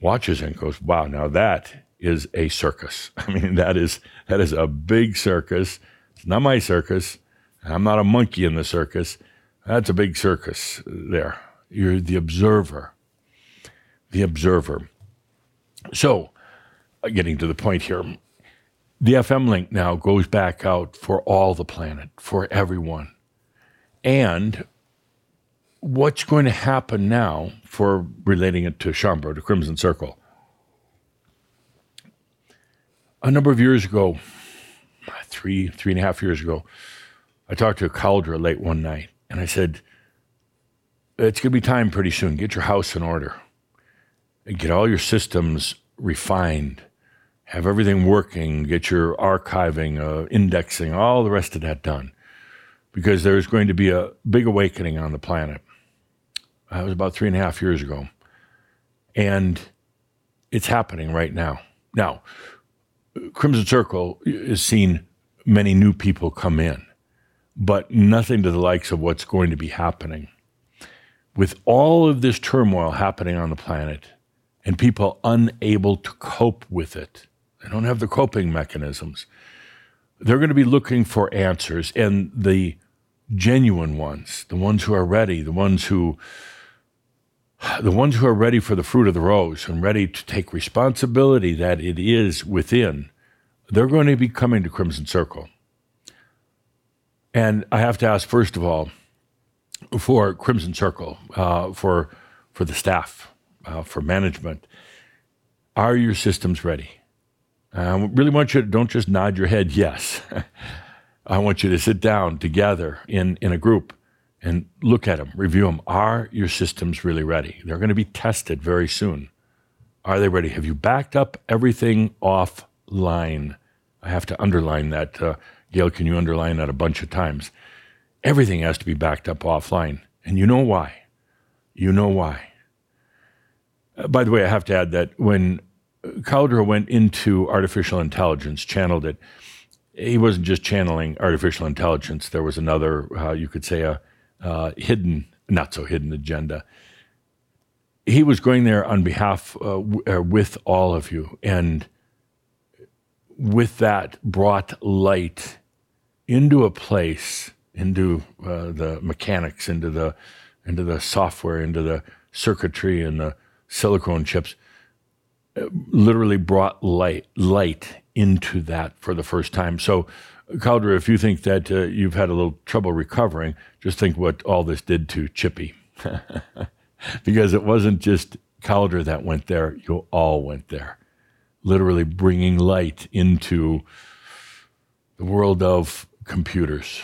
watches and goes, "Wow, now that is a circus. I mean, that is that is a big circus. It's not my circus. I'm not a monkey in the circus. That's a big circus there. You're the observer. The observer. So, uh, getting to the point here, the FM link now goes back out for all the planet, for everyone. And what's going to happen now for relating it to Shaumbra, to Crimson Circle? A number of years ago, three, three and a half years ago, I talked to a Cauldre late one night and I said, It's going to be time pretty soon. Get your house in order. Get all your systems refined. Have everything working. Get your archiving, uh, indexing, all the rest of that done. Because there's going to be a big awakening on the planet. That was about three and a half years ago. And it's happening right now. Now, Crimson Circle has seen many new people come in, but nothing to the likes of what's going to be happening. With all of this turmoil happening on the planet and people unable to cope with it, they don't have the coping mechanisms. They're going to be looking for answers, and the genuine ones, the ones who are ready, the ones who the ones who are ready for the fruit of the rose and ready to take responsibility that it is within, they're going to be coming to Crimson Circle. And I have to ask, first of all, for Crimson Circle, uh, for, for the staff, uh, for management, are your systems ready? I really want you to don't just nod your head yes. I want you to sit down together in, in a group and look at them, review them. Are your systems really ready? They're going to be tested very soon. Are they ready? Have you backed up everything offline? I have to underline that. Uh, Gail, can you underline that a bunch of times? Everything has to be backed up offline. And you know why. You know why. Uh, by the way, I have to add that when Cauldre went into artificial intelligence, channeled it, he wasn't just channeling artificial intelligence. There was another, uh, you could say, a uh, hidden, not so hidden agenda. He was going there on behalf uh, w- uh, with all of you, and with that brought light into a place, into uh, the mechanics, into the into the software, into the circuitry and the silicone chips. Uh, literally brought light light into that for the first time. So Cauldre, if you think that uh, you've had a little trouble recovering, just think what all this did to Chippy. because it wasn't just Cauldre that went there, you all went there. Literally bringing light into the world of computers,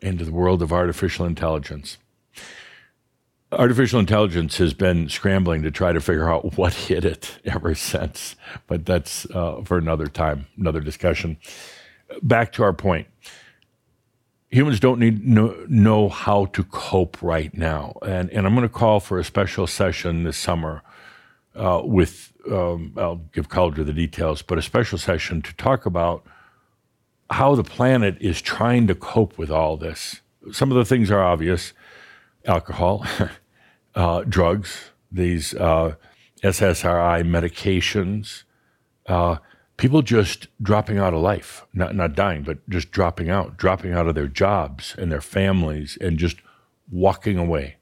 into the world of artificial intelligence. artificial intelligence has been scrambling to try to figure out what hit it ever since, but that's uh, for another time, another discussion. Back to our point humans don't need know, know how to cope right now, and and I'm going to call for a special session this summer uh, with um, I'll give Cauldre the details, but a special session to talk about how the planet is trying to cope with all this. Some of the things are obvious: alcohol. uh, drugs, these uh, SSRI medications, uh, people just dropping out of life, not, not dying, but just dropping out, dropping out of their jobs and their families and just walking away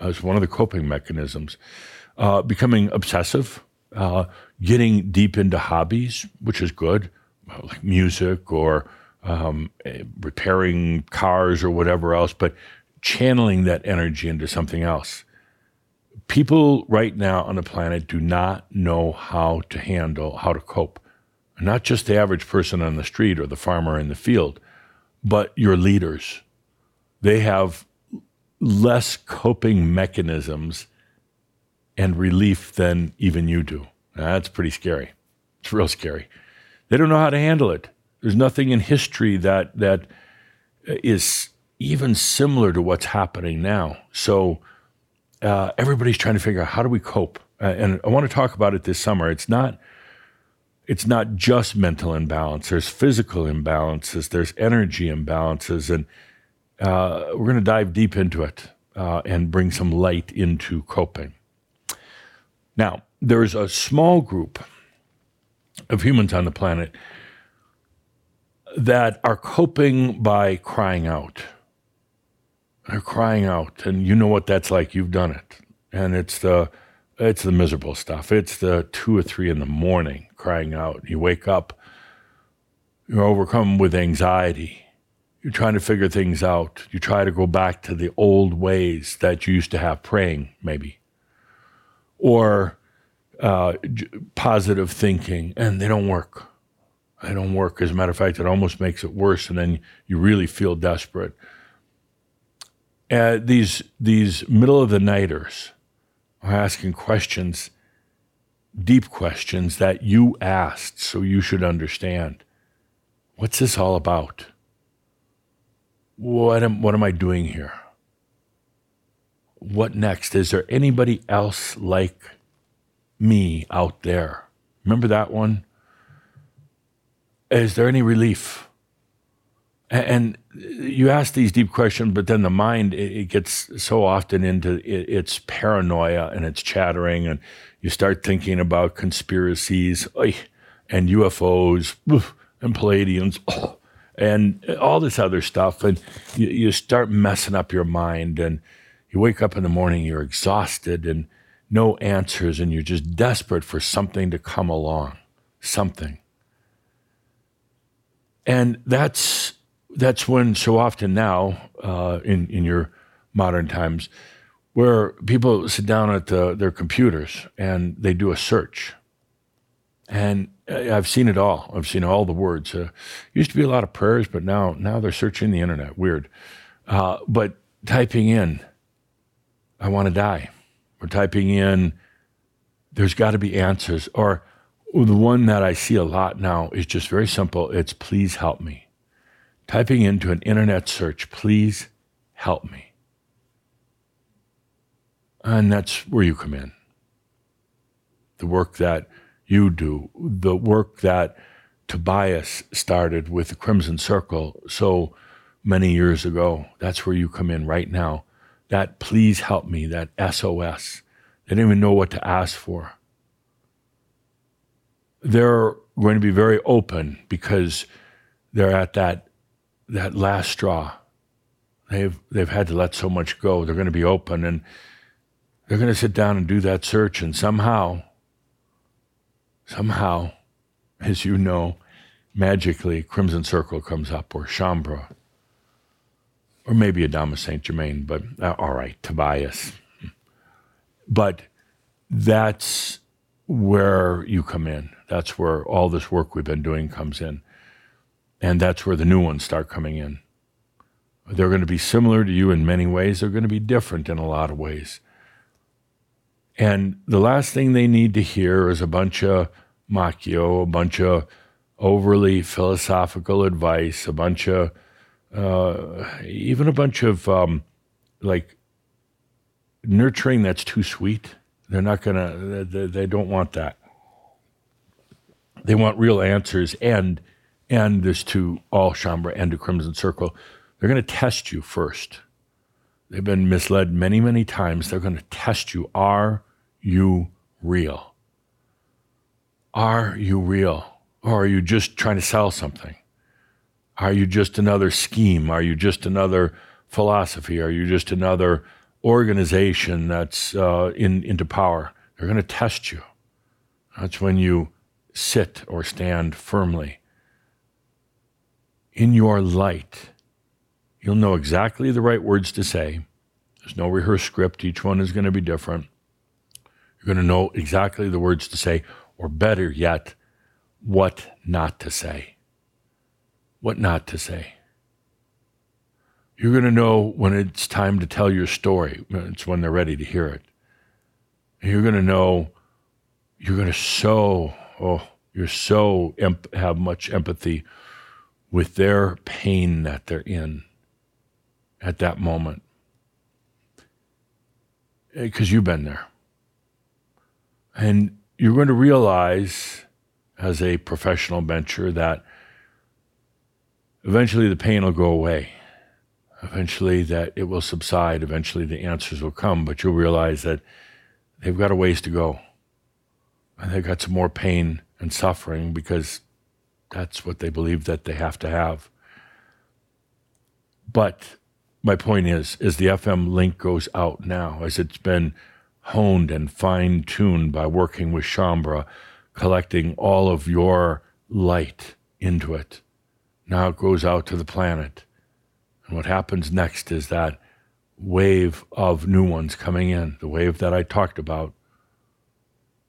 as one of the coping mechanisms. Uh, becoming obsessive, uh, getting deep into hobbies, which is good, like music or um, eh, repairing cars or whatever else, but channeling that energy into something else people right now on the planet do not know how to handle, how to cope. Not just the average person on the street or the farmer in the field, but your leaders. They have less coping mechanisms and relief than even you do. Now, that's pretty scary. It's real scary. They don't know how to handle it. There's nothing in history that that is even similar to what's happening now. So uh, everybody's trying to figure out how do we cope. Uh, and I want to talk about it this summer. It's not it's not just mental imbalance. There's physical imbalances. There's energy imbalances, and uh, we're going to dive deep into it uh, and bring some light into coping. Now, there's a small group of humans on the planet that are coping by crying out they're crying out, and you know what that's like. You've done it, and it's the it's the miserable stuff. It's the two or three in the morning crying out. You wake up, you're overcome with anxiety. You're trying to figure things out. You try to go back to the old ways that you used to have praying, maybe, or uh, positive thinking, and they don't work. They don't work. As a matter of fact, it almost makes it worse, and then you really feel desperate uh, these these middle of the nighters are asking questions, deep questions that you asked, so you should understand. What's this all about? What am what am I doing here? What next? Is there anybody else like me out there? Remember that one? Is there any relief? and you ask these deep questions, but then the mind it, gets so often into its paranoia and its chattering, and you start thinking about conspiracies and UFOs and Pleiadians oh, and all this other stuff, and you start messing up your mind, and you wake up in the morning, you're exhausted and no answers, and you're just desperate for something to come along, something. And that's that's when so often now uh, in in your modern times, where people sit down at the, their computers and they do a search, and I've seen it all. I've seen all the words. Uh, used to be a lot of prayers, but now now they're searching the internet. Weird, uh, but typing in, "I want to die," or typing in, "There's got to be answers," or the one that I see a lot now is just very simple. It's "Please help me." typing into an internet search, please help me. And that's where you come in. The work that you do, the work that Tobias started with the Crimson Circle so many years ago, that's where you come in right now. That please help me, that SOS. They didn't even know what to ask for. They're going to be very open because they're at that that last straw. They've they've had to let so much go. They're going to be open and they're going to sit down and do that search and somehow somehow as you know magically Crimson Circle comes up or Shaumbra or maybe Adamus Saint Germain, but uh, all right, Tobias. But that's where you come in. That's where all this work we've been doing comes in. And that's where the new ones start coming in. They're going to be similar to you in many ways. They're going to be different in a lot of ways. And the last thing they need to hear is a bunch of Makyo, a bunch of overly philosophical advice, a bunch of, uh, even a bunch of um, like nurturing that's too sweet. They're not to, they, they don't want that. They want real answers. And, and this to all Shaumbra and to Crimson Circle, they're to test you first. They've been misled many, many times. They're to test you. Are you real? Are you real? Or are you just trying to sell something? Are you just another scheme? Are you just another philosophy? Are you just another organization that's uh, in, into power? They're going to test you. That's when you sit or stand firmly. In your light, you'll know exactly the right words to say. There's no rehearsed script, each one is going to be different. You're going to know exactly the words to say, or better yet, what not to say. What not to say. You're going to know when it's time to tell your story. It's when they're ready to hear it. And you're going to know, you're going to so, oh, you're so have much empathy with their pain that they're in at that moment. Eh, because you've been there. And you're going to realize as a professional bencher that eventually the pain will go away. Eventually that it will subside. Eventually the answers will come, but you'll realize that they've got a ways to go. And they've got some more pain and suffering because that's what they believe that they have to have. But my point is, as the FM link goes out now, as it's been honed and fine tuned by working with Shaumbra, collecting all of your light into it. Now it goes out to the planet. And what happens next is that wave of new ones coming in, the wave that I talked about.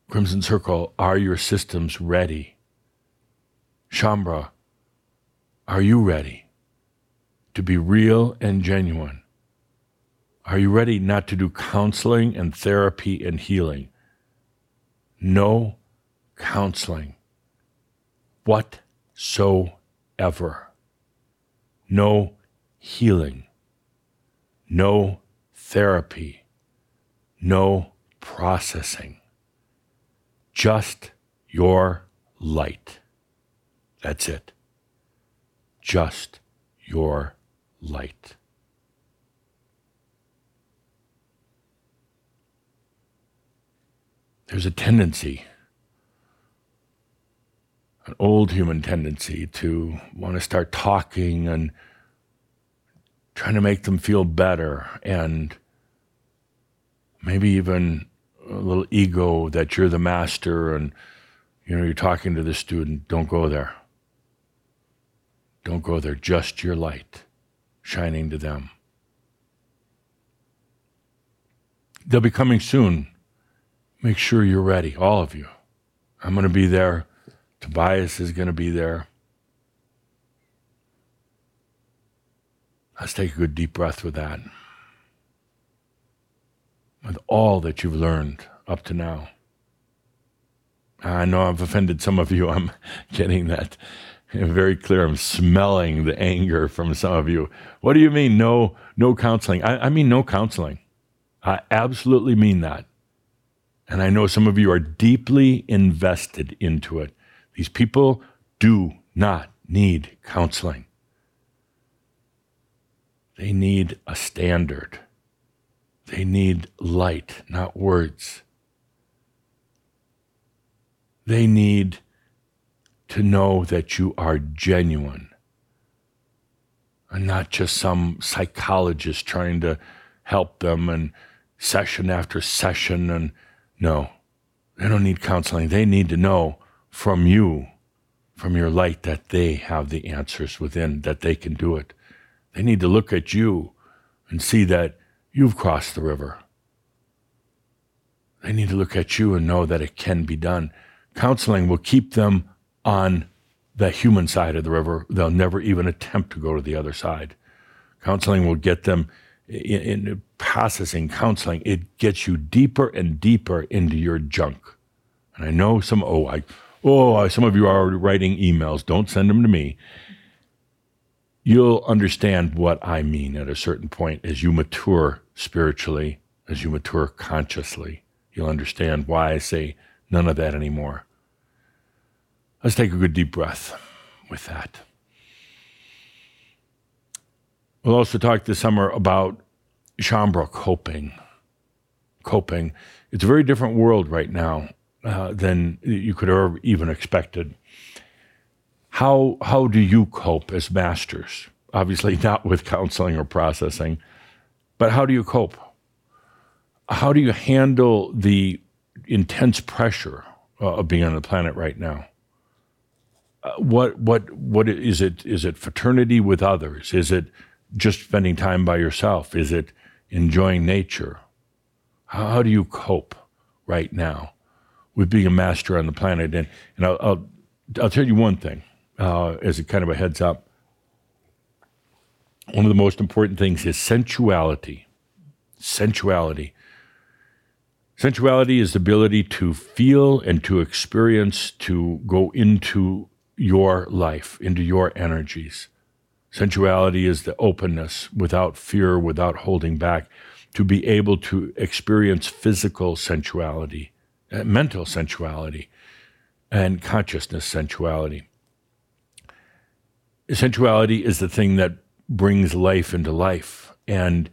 Crimson Circle, are your systems ready? Shaumbra, are you ready to be real and genuine? Are you ready not to do counseling and therapy and healing? No counseling whatsoever. No healing. No therapy. No processing. Just your light. That's it. Just your light. There's a tendency an old human tendency to want to start talking and trying to make them feel better and maybe even a little ego that you're the master and you know you're talking to the student don't go there. Don't go there. Just your light shining to them. They'll be coming soon. Make sure you're ready all of you. I'm going to be there Tobias is going to be there. Let's take a good deep breath with that. With all that you've learned up to now. I know I've offended some of you. I'm getting that very clear. I'm smelling the anger from some of you. What do you mean, no, no counseling? I, I mean, no counseling. I absolutely mean that. And I know some of you are deeply invested into it. These people do not need counseling. They need a standard. They need light, not words. They need to know that you are genuine and not just some psychologist trying to help them and session after session. And no, they don't need counseling. They need to know from you, from your light, that they have the answers within, that they can do it. They need to look at you and see that you've crossed the river. They need to look at you and know that it can be done. Counseling will keep them on the human side of the river. They'll never even attempt to go to the other side. Counseling will get them in, in processing, counseling. It gets you deeper and deeper into your junk. And I know some, oh, I, oh, some of you are already writing emails. Don't send them to me. You'll understand what I mean at a certain point as you mature spiritually, as you mature consciously. You'll understand why I say none of that anymore. Let's take a good deep breath with that. We'll also talk this summer about Shaumbra coping. Coping. It's a very different world right now uh, than you could have even expected. How, how do you cope as masters? Obviously, not with counseling or processing, but how do you cope? How do you handle the intense pressure uh, of being on the planet right now? Uh, what what what is it? Is it fraternity with others? Is it just spending time by yourself? Is it enjoying nature? How, how do you cope right now with being a master on the planet? And and I'll I'll, I'll tell you one thing uh, as a kind of a heads up. One of the most important things is sensuality. Sensuality. Sensuality is the ability to feel and to experience, to go into your life, into your energies. Sensuality is the openness without fear, without holding back, to be able to experience physical sensuality, uh, mental sensuality, and consciousness sensuality. Sensuality is the thing that brings life into life. And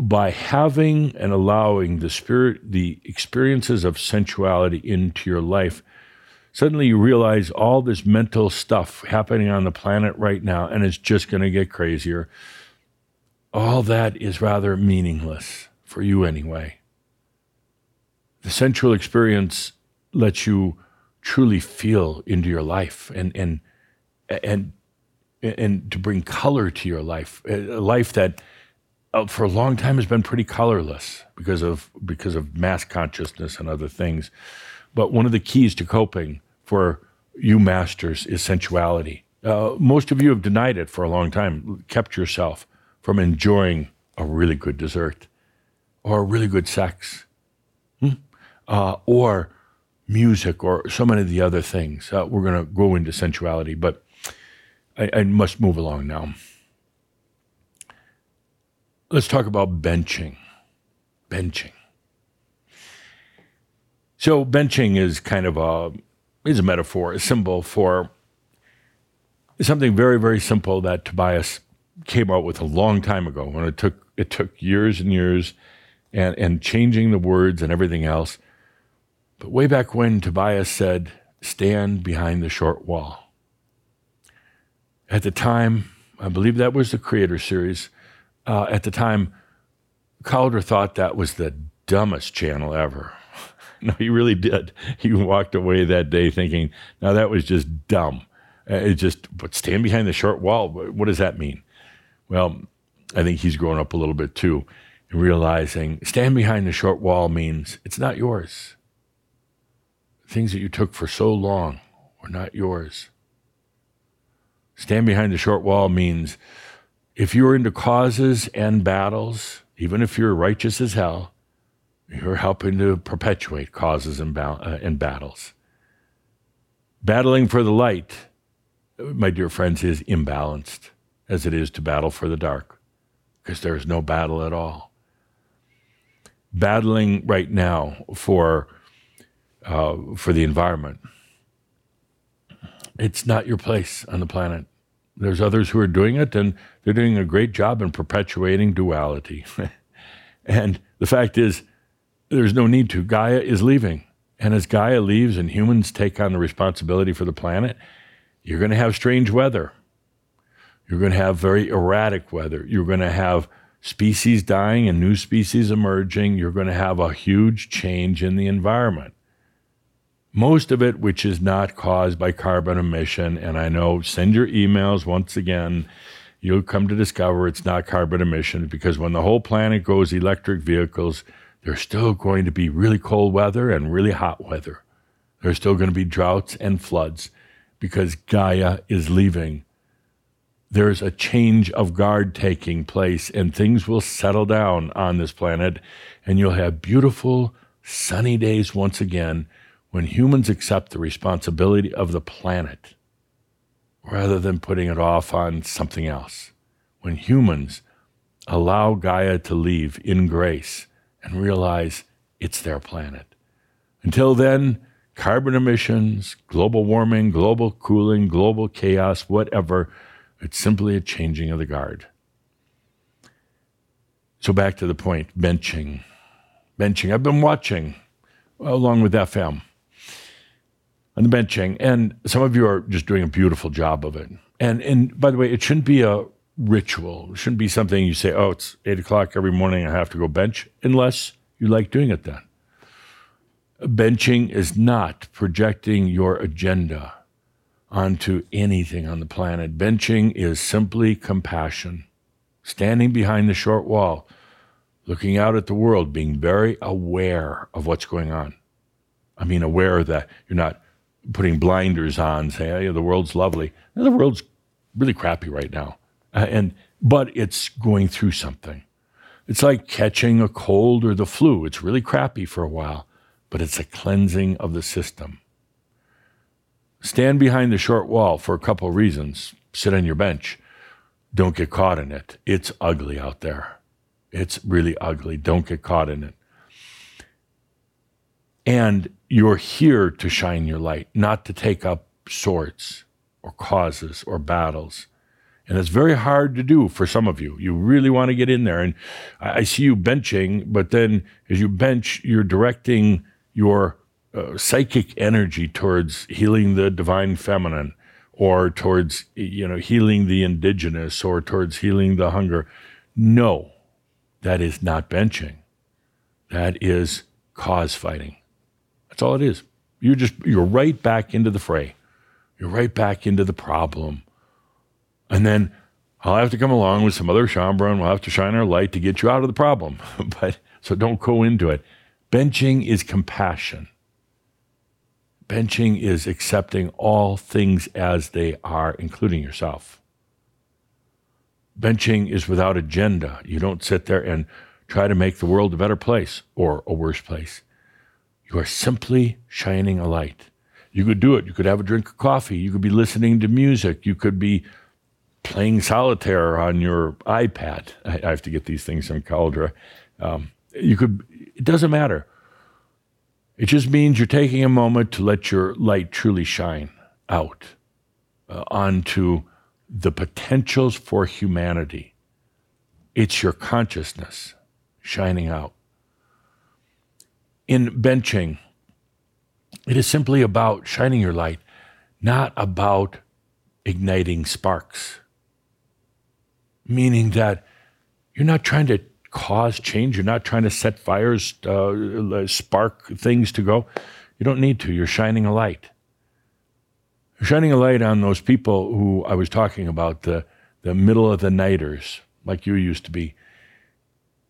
by having and allowing the spirit, the experiences of sensuality into your life, suddenly you realize all this mental stuff happening on the planet right now, and it's just going to get crazier. All that is rather meaningless for you anyway. The sensual experience lets you truly feel into your life and and and and to bring color to your life, a life that uh, for a long time has been pretty colorless because of because of mass consciousness and other things. But one of the keys to coping for you masters is sensuality. Uh, most of you have denied it for a long time, kept yourself from enjoying a really good dessert or a really good sex? Uh, or music or so many of the other things. Uh, we're going to go into sensuality, but I, I must move along now. Let's talk about benching. Benching. So benching is kind of a is a metaphor, a symbol for something very, very simple that Tobias came out with a long time ago. When it took it took years and years, and and changing the words and everything else. But way back when Tobias said, "Stand behind the short wall." At the time, I believe that was the Creator series uh, at the time, Cauldre thought that was the dumbest channel ever. no, he really did. He walked away that day thinking, "Now that was just dumb." Uh, it just, but stand behind the short wall. What does that mean? Well, I think he's grown up a little bit too, and realizing stand behind the short wall means it's not yours. Things that you took for so long were not yours. Stand behind the short wall means if you're into causes and battles, even if you're righteous as hell, you're helping to perpetuate causes and, ba- uh, and battles. Battling for the light, my dear friends, is imbalanced as it is to battle for the dark, because there is no battle at all. Battling right now for uh, for the environment, it's not your place on the planet. There's others who are doing it, and they're doing a great job in perpetuating duality. and the fact is, there's no need to. Gaia is leaving. And as Gaia leaves and humans take on the responsibility for the planet, you're going to have strange weather. You're going to have very erratic weather. You're going to have species dying and new species emerging. You're going to have a huge change in the environment most of it which is not caused by carbon emission. And I know, send your emails once again. You'll come to discover it's not carbon emission because when the whole planet goes electric vehicles, there's still going to be really cold weather and really hot weather. There's still going to be droughts and floods because Gaia is leaving there's a change of guard taking place and things will settle down on this planet and you'll have beautiful, sunny days once again when humans accept the responsibility of the planet rather than putting it off on something else. When humans allow Gaia to leave in grace and realize it's their planet. Until then, carbon emissions, global warming, global cooling, global chaos, whatever, it's simply a changing of the guard. So back to the point benching. Benching. I've been watching along with FM on the benching, and some of you are just doing a beautiful job of it. And and by the way, it shouldn't be a ritual. It shouldn't be something you say, "Oh, it's eight o'clock every morning. I have to go bench," unless you like doing it then. Benching is not projecting your agenda onto anything on the planet. Benching is simply compassion, standing behind the short wall, looking out at the world, being very aware of what's going on. I mean, aware that you're not putting blinders on, saying, hey, the world's lovely. the world's really crappy right now. Uh, and, but it's going through something. It's like catching a cold or the flu. It's really crappy for a while, but it's a cleansing of the system. Stand behind the short wall for a couple of reasons. Sit on your bench. Don't get caught in it. It's ugly out there. It's really ugly. Don't get caught in it. And you're here to shine your light, not to take up swords or causes or battles. And it's very hard to do for some of you. You really want to get in there. And I see you benching, but then as you bench, you're directing your uh, psychic energy towards healing the divine feminine or towards you know healing the indigenous or towards healing the hunger no that is not benching that is cause fighting that's all it is. You're just you're right back into the fray. You're right back into the problem. And then I'll have to come along with some other Shaumbra and we'll have to shine our light to get you out of the problem. but so don't go into it. Benching is compassion. Benching is accepting all things as they are, including yourself. Benching is without agenda. You don't sit there and try to make the world a better place or a worse place. You are simply shining a light. You could do it. You could have a drink of coffee. You could be listening to music. You could be playing solitaire on your iPad. I, I have to get these things from Cauldre. Um, you could. It doesn't matter. It just means you're taking a moment to let your light truly shine out uh, onto the potentials for humanity. It's your consciousness shining out in benching, it is simply about shining your light, not about igniting sparks. Meaning that you're not trying to cause change, you're not trying to set fires, uh, spark things to go. You don't need to. You're shining a light. You're shining a light on those people who I was talking about, the, the middle of the nighters, like you used to be,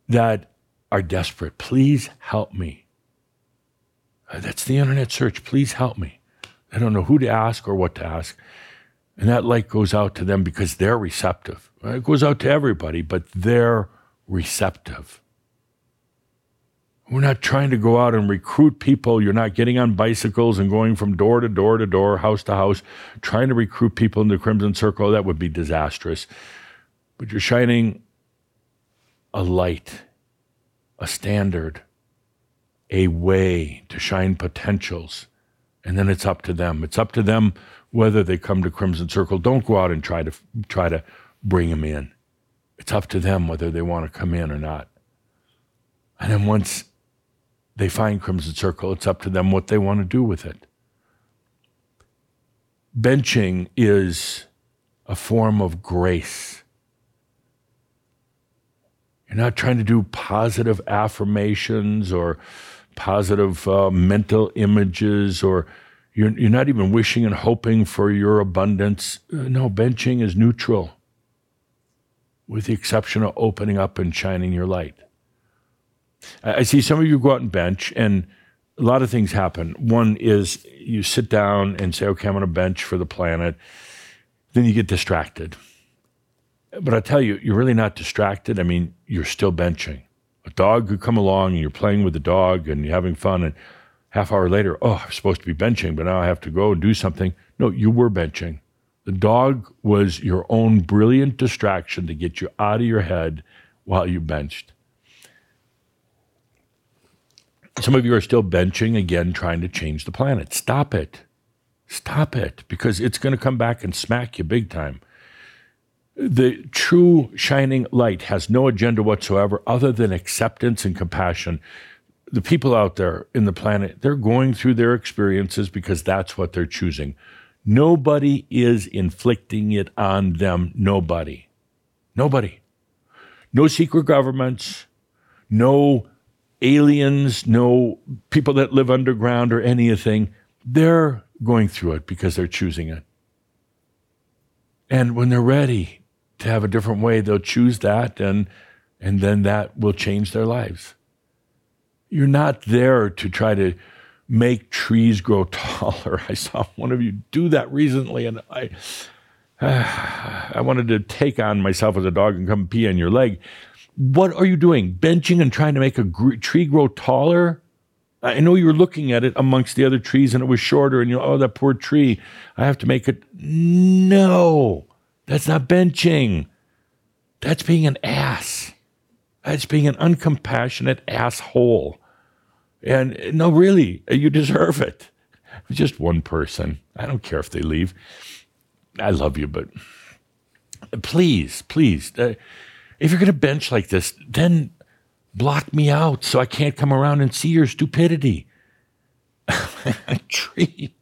that are desperate. Please help me. Uh, that's the internet search. Please help me. I don't know who to ask or what to ask. And that light goes out to them because they're receptive. It goes out to everybody, but they're receptive. We're not trying to go out and recruit people. You're not getting on bicycles and going from door to door to door, house to house, trying to recruit people in the Crimson Circle. That would be disastrous. But you're shining a light, a standard, a way to shine potentials. And then it's up to them. It's up to them whether they come to Crimson Circle. Don't go out and try to try to bring them in. It's up to them whether they want to come in or not. And then once they find Crimson Circle, it's up to them what they want to do with it. Benching is a form of grace. You're not trying to do positive affirmations or positive uh, mental images or you're, you're not even wishing and hoping for your abundance. Uh, no, benching is neutral, with the exception of opening up and shining your light. I, I see some of you go out and bench, and a lot of things happen. One is you sit down and say, okay, I'm going to bench for the planet. Then you get distracted. But I tell you, you're really not distracted. I mean, you're still benching. A dog could come along and you're playing with the dog and you're having fun, and half hour later, oh, I'm supposed to be benching, but now I have to go and do something. No, you were benching. The dog was your own brilliant distraction to get you out of your head while you benched. Some of you are still benching again, trying to change the planet. Stop it. Stop it, because it's going to come back and smack you big time. The true shining light has no agenda whatsoever other than acceptance and compassion. The people out there in the planet, they're going through their experiences because that's what they're choosing. Nobody is inflicting it on them. Nobody. Nobody. No secret governments, no aliens, no people that live underground or anything. They're going through it because they're choosing it. And when they're ready to have a different way, they'll choose that and and then that will change their lives. You're not there to try to make trees grow taller. I saw one of you do that recently, and I, uh, I wanted to take on myself as a dog and come pee on your leg. What are you doing? Benching and trying to make a gr- tree grow taller? I know you were looking at it amongst the other trees and it was shorter, and you're, oh, that poor tree. I have to make it. No, that's not benching. That's being an ass. That's being an uncompassionate asshole. And no, really, you deserve it. Just one person. I don't care if they leave. I love you, but please, please, uh, if you're going to bench like this, then block me out so I can't come around and see your stupidity. Tree.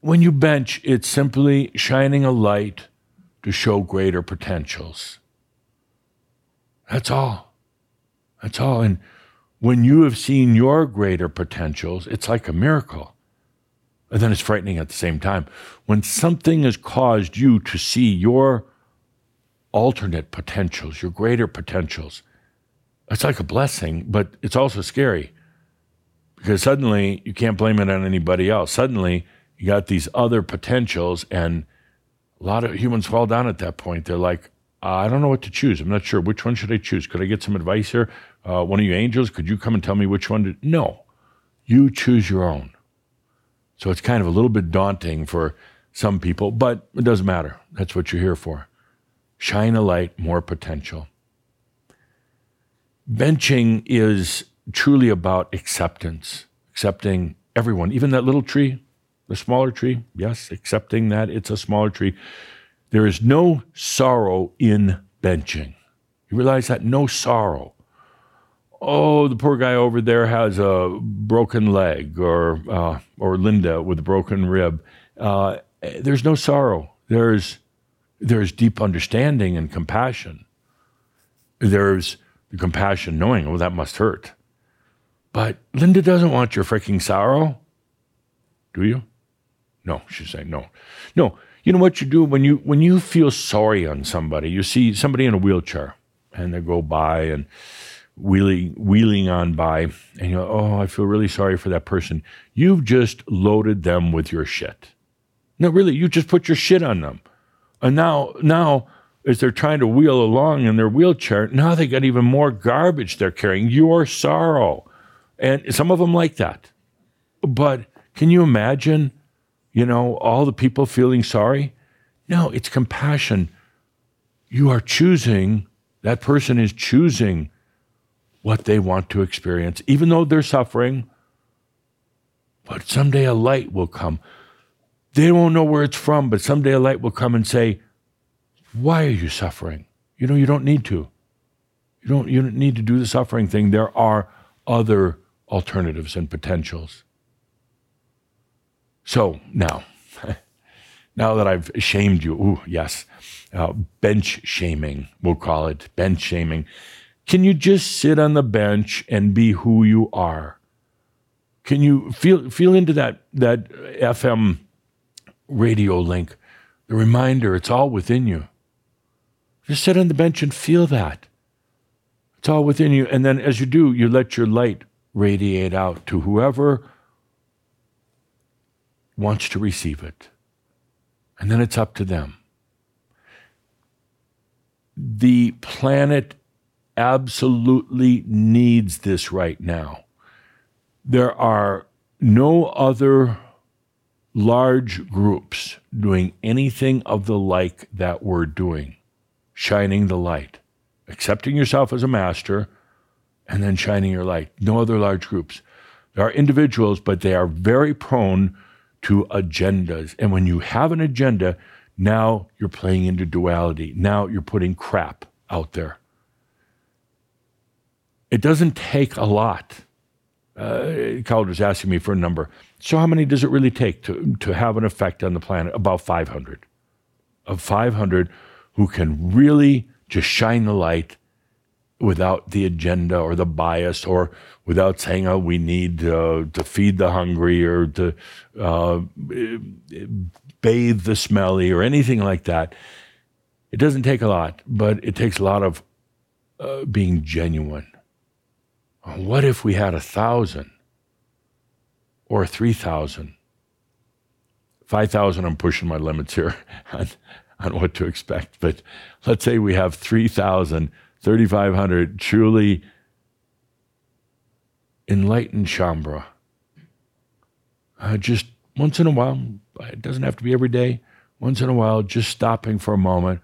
When you bench, it's simply shining a light to show greater potentials. That's all. That's all. And when you have seen your greater potentials, it's like a miracle. And then it's frightening at the same time. When something has caused you to see your alternate potentials, your greater potentials, it's like a blessing, but it's also scary because suddenly you can't blame it on anybody else. Suddenly you got these other potentials, and a lot of humans fall down at that point. They're like, I don't know what to choose. I'm not sure. Which one should I choose? Could I get some advice here? Uh, one of you angels, could you come and tell me which one to? No, you choose your own. So it's kind of a little bit daunting for some people, but it doesn't matter. That's what you're here for. Shine a light, more potential. Benching is truly about acceptance, accepting everyone, even that little tree, the smaller tree. Yes, accepting that it's a smaller tree. There is no sorrow in benching. You realize that? No sorrow. Oh, the poor guy over there has a broken leg, or uh, or Linda with a broken rib. Uh, there's no sorrow. There's there's deep understanding and compassion. There's the compassion knowing, oh, that must hurt. But Linda doesn't want your freaking sorrow. Do you? No, she's saying no. No, you know what you do when you when you feel sorry on somebody, you see somebody in a wheelchair and they go by and wheeling wheeling on by and you go, oh, I feel really sorry for that person. You've just loaded them with your shit. No, really, you just put your shit on them. And now now as they're trying to wheel along in their wheelchair, now they got even more garbage they're carrying, your sorrow. And some of them like that. But can you imagine you know, all the people feeling sorry. No, it's compassion. You are choosing, that person is choosing what they want to experience, even though they're suffering. But someday a light will come. They won't know where it's from, but someday a light will come and say, Why are you suffering? You know, you don't need to. You don't, you don't need to do the suffering thing. There are other alternatives and potentials. So now, now that I've shamed you, ooh, yes, uh, bench shaming, we'll call it bench shaming. Can you just sit on the bench and be who you are? Can you feel feel into that that FM radio link? The reminder, it's all within you. Just sit on the bench and feel that. It's all within you. And then as you do, you let your light radiate out to whoever wants to receive it. And then it's up to them. the planet absolutely needs this right now. There are no other large groups doing anything of the like that we're doing, shining the light, accepting yourself as a master, and then shining your light. No other large groups. There are individuals, but they are very prone to agendas. And when you have an agenda, now you're playing into duality. Now you're putting crap out there. It doesn't take a lot. Uh, Cauldre's asking me for a number. So, how many does it really take to, to have an effect on the planet? About 500. Of 500 who can really just shine the light without the agenda or the bias or without saying, oh, we need uh, to feed the hungry or to uh, bathe the smelly or anything like that. It doesn't take a lot, but it takes a lot of uh, being genuine. What if we had a thousand or three thousand? Five thousand, I'm pushing my limits here on, on what to expect, but let's say we have 3,000 3,500 truly enlightened Shaumbra. Uh, just once in a while, it doesn't have to be every day, once in a while, just stopping for a moment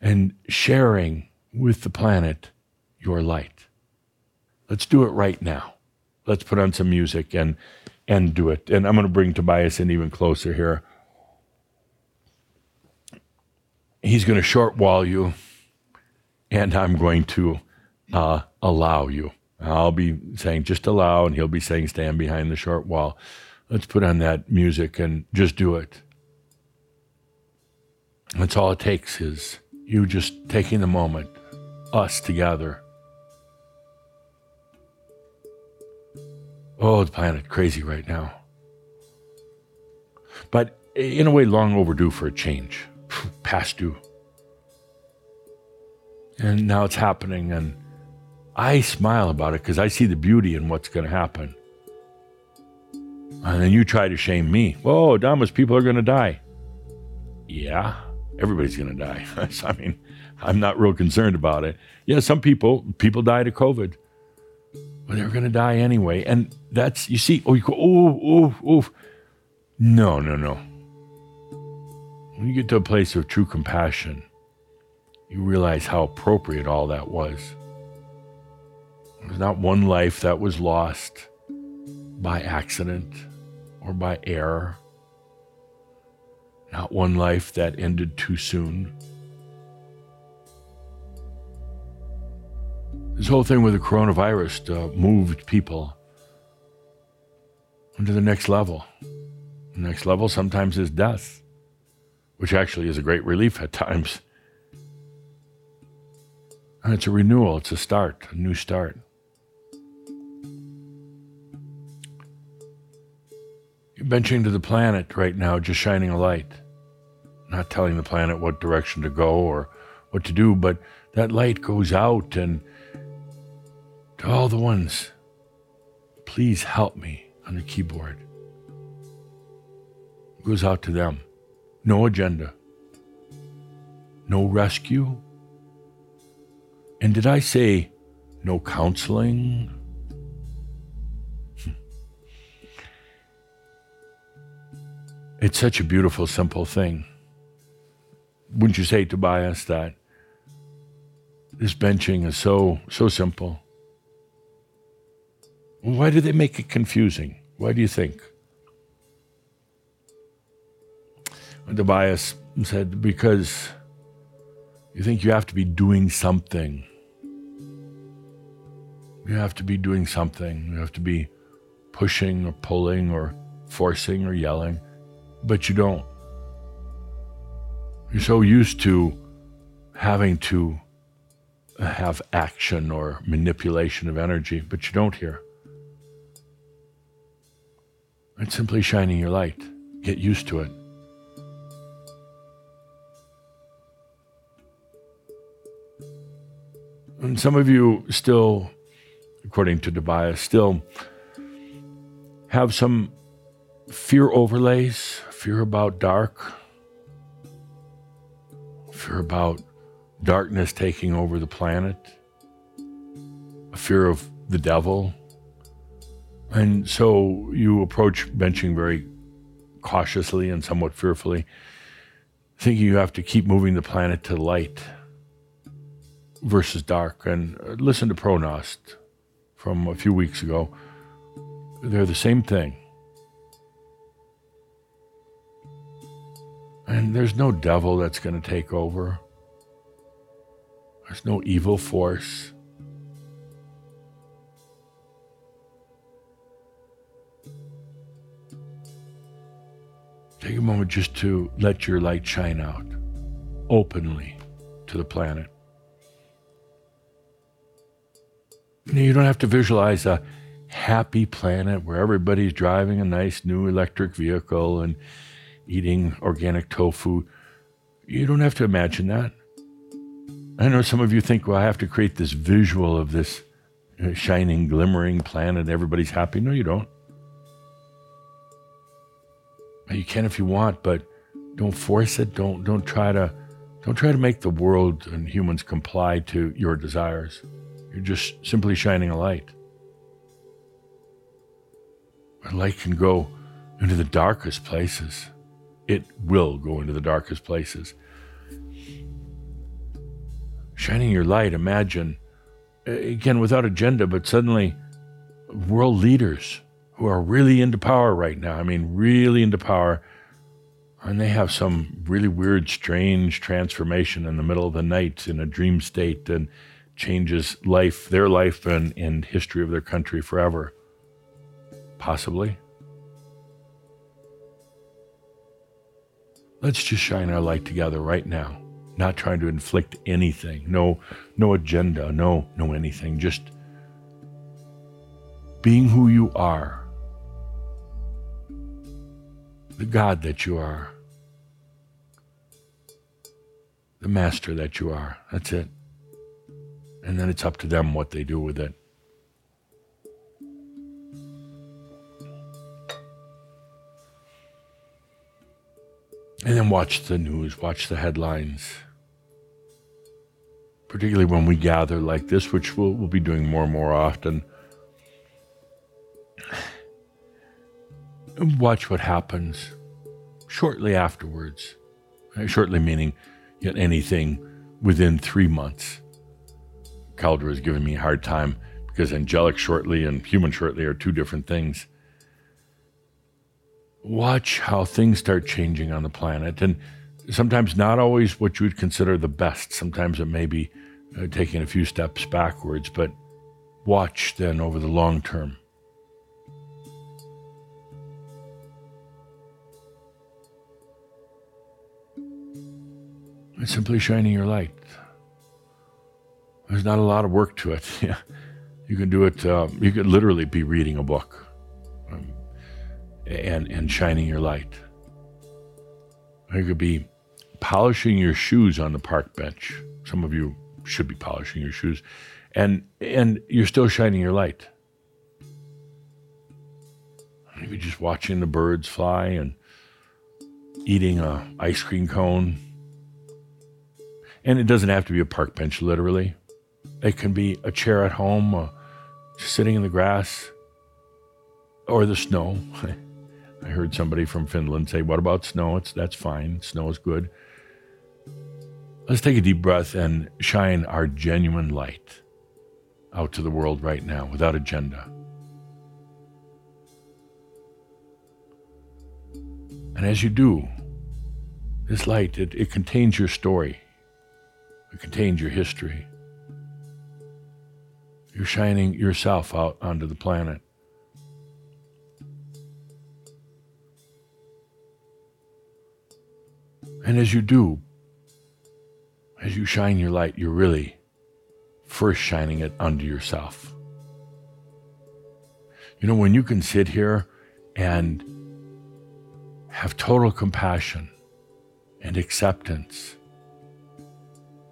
and sharing with the planet your light. Let's do it right now. Let's put on some music and and do it. And I'm going to bring Tobias in even closer here. He's going to short wall you and I'm going to uh, allow you. I'll be saying just allow, and he'll be saying stand behind the short wall. Let's put on that music and just do it. That's all it takes is you just taking the moment, us together. Oh, the planet crazy right now. But in a way, long overdue for a change, past due. And now it's happening. And I smile about it because I see the beauty in what's going to happen. And then you try to shame me. Whoa, Adamus, people are going to die. Yeah, everybody's going to die. I mean, I'm not real concerned about it. Yeah, some people, people died of COVID, but they're going to die anyway. And that's, you see, oh, you go, oh, oh, oh. No, no, no. When you get to a place of true compassion, you realize how appropriate all that was. There's not one life that was lost by accident or by error, not one life that ended too soon. This whole thing with the coronavirus uh, moved people into the next level. The next level sometimes is death, which actually is a great relief at times. And it's a renewal, it's a start, a new start. You're benching to the planet right now, just shining a light, not telling the planet what direction to go or what to do, but that light goes out and to all the ones, please help me on the keyboard. It goes out to them. No agenda, no rescue, and did I say no counseling? It's such a beautiful, simple thing. Wouldn't you say, Tobias, that this benching is so so simple? Why do they make it confusing? Why do you think? Tobias said, because you think you have to be doing something you have to be doing something. You have to be pushing or pulling or forcing or yelling, but you don't. You're so used to having to have action or manipulation of energy, but you don't here. It's simply shining your light. Get used to it. And some of you still according to Tobias, still have some fear overlays, fear about dark, fear about darkness taking over the planet, a fear of the devil. And so you approach benching very cautiously and somewhat fearfully, thinking you have to keep moving the planet to light versus dark. And uh, listen to ProGnost from a few weeks ago. They're the same thing. And there's no devil that's going to take over. There's no evil force. Take a moment just to let your light shine out openly to the planet. You don't have to visualize a happy planet where everybody's driving a nice new electric vehicle and eating organic tofu. You don't have to imagine that. I know some of you think, well, I have to create this visual of this uh, shining, glimmering planet. Everybody's happy. No, you don't. You can if you want, but don't force it. Don't don't try to don't try to make the world and humans comply to your desires. You're just simply shining a light. A light can go into the darkest places. It will go into the darkest places. Shining your light, imagine, eh, again, without agenda, but suddenly world leaders who are really into power right now. I mean, really into power. And they have some really weird, strange transformation in the middle of the night in a dream state and changes life, their life, and, and history of their country forever. Possibly. Let's just shine our light together right now. Not trying to inflict anything. No no agenda, no no anything. Just being who you are. The God that you are. The master that you are. That's it. And then it's up to them what they do with it. And then watch the news, watch the headlines. Particularly when we gather like this, which we'll, we'll be doing more and more often. Watch what happens shortly afterwards. Shortly meaning yet anything within three months. Cauldre has giving me a hard time because angelic shortly and human shortly are two different things watch how things start changing on the planet. And sometimes not always what you would consider the best. Sometimes it may be uh, taking a few steps backwards, but watch then over the long term. It's simply shining your light. There's not a lot of work to it. you can do it, uh, you could literally be reading a book and, and shining your light. You could be polishing your shoes on the park bench. Some of you should be polishing your shoes, and and you're still shining your light. Maybe just watching the birds fly and eating a ice cream cone. And it doesn't have to be a park bench, literally. It can be a chair at home, uh, sitting in the grass, or the snow. I heard somebody from Finland say, What about snow? It's, that's fine. Snow is good. Let's take a deep breath and shine our genuine light out to the world right now without agenda. And as you do, this light, it, it contains your story, it contains your history. You're shining yourself out onto the planet. And as you do, as you shine your light, you're really first shining it unto yourself. You know, when you can sit here and have total compassion and acceptance,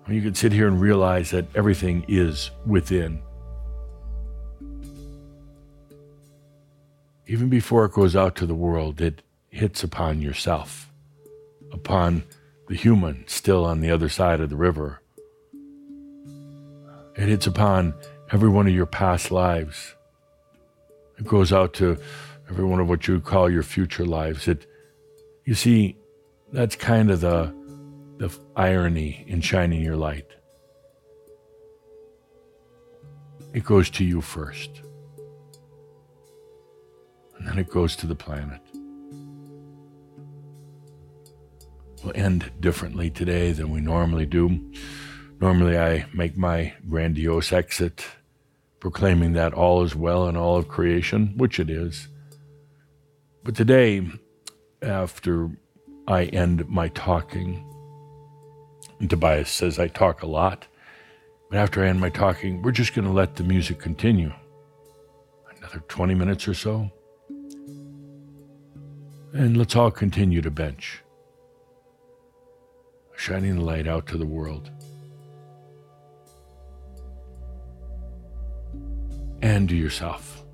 when you can sit here and realize that everything is within, even before it goes out to the world, it hits upon yourself upon the human still on the other side of the river It hits upon every one of your past lives. It goes out to every one of what you call your future lives. It, you see, that's kind of the, the irony in shining your light. It goes to you first, and then it goes to the planet. We'll end differently today than we normally do. Normally, I make my grandiose exit, proclaiming that all is well in all of creation, which it is. But today, after I end my talking, Tobias says I talk a lot, but after I end my talking, we're just going to let the music continue. Another 20 minutes or so. And let's all continue to bench shining the light out to the world. And to yourself.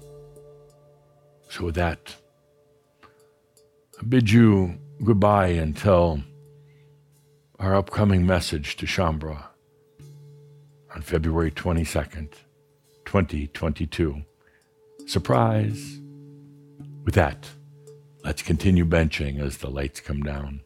So, with that, I bid you goodbye until our upcoming message to Shaumbra on February 22nd, 2022. Surprise! With that, let's continue benching as the lights come down.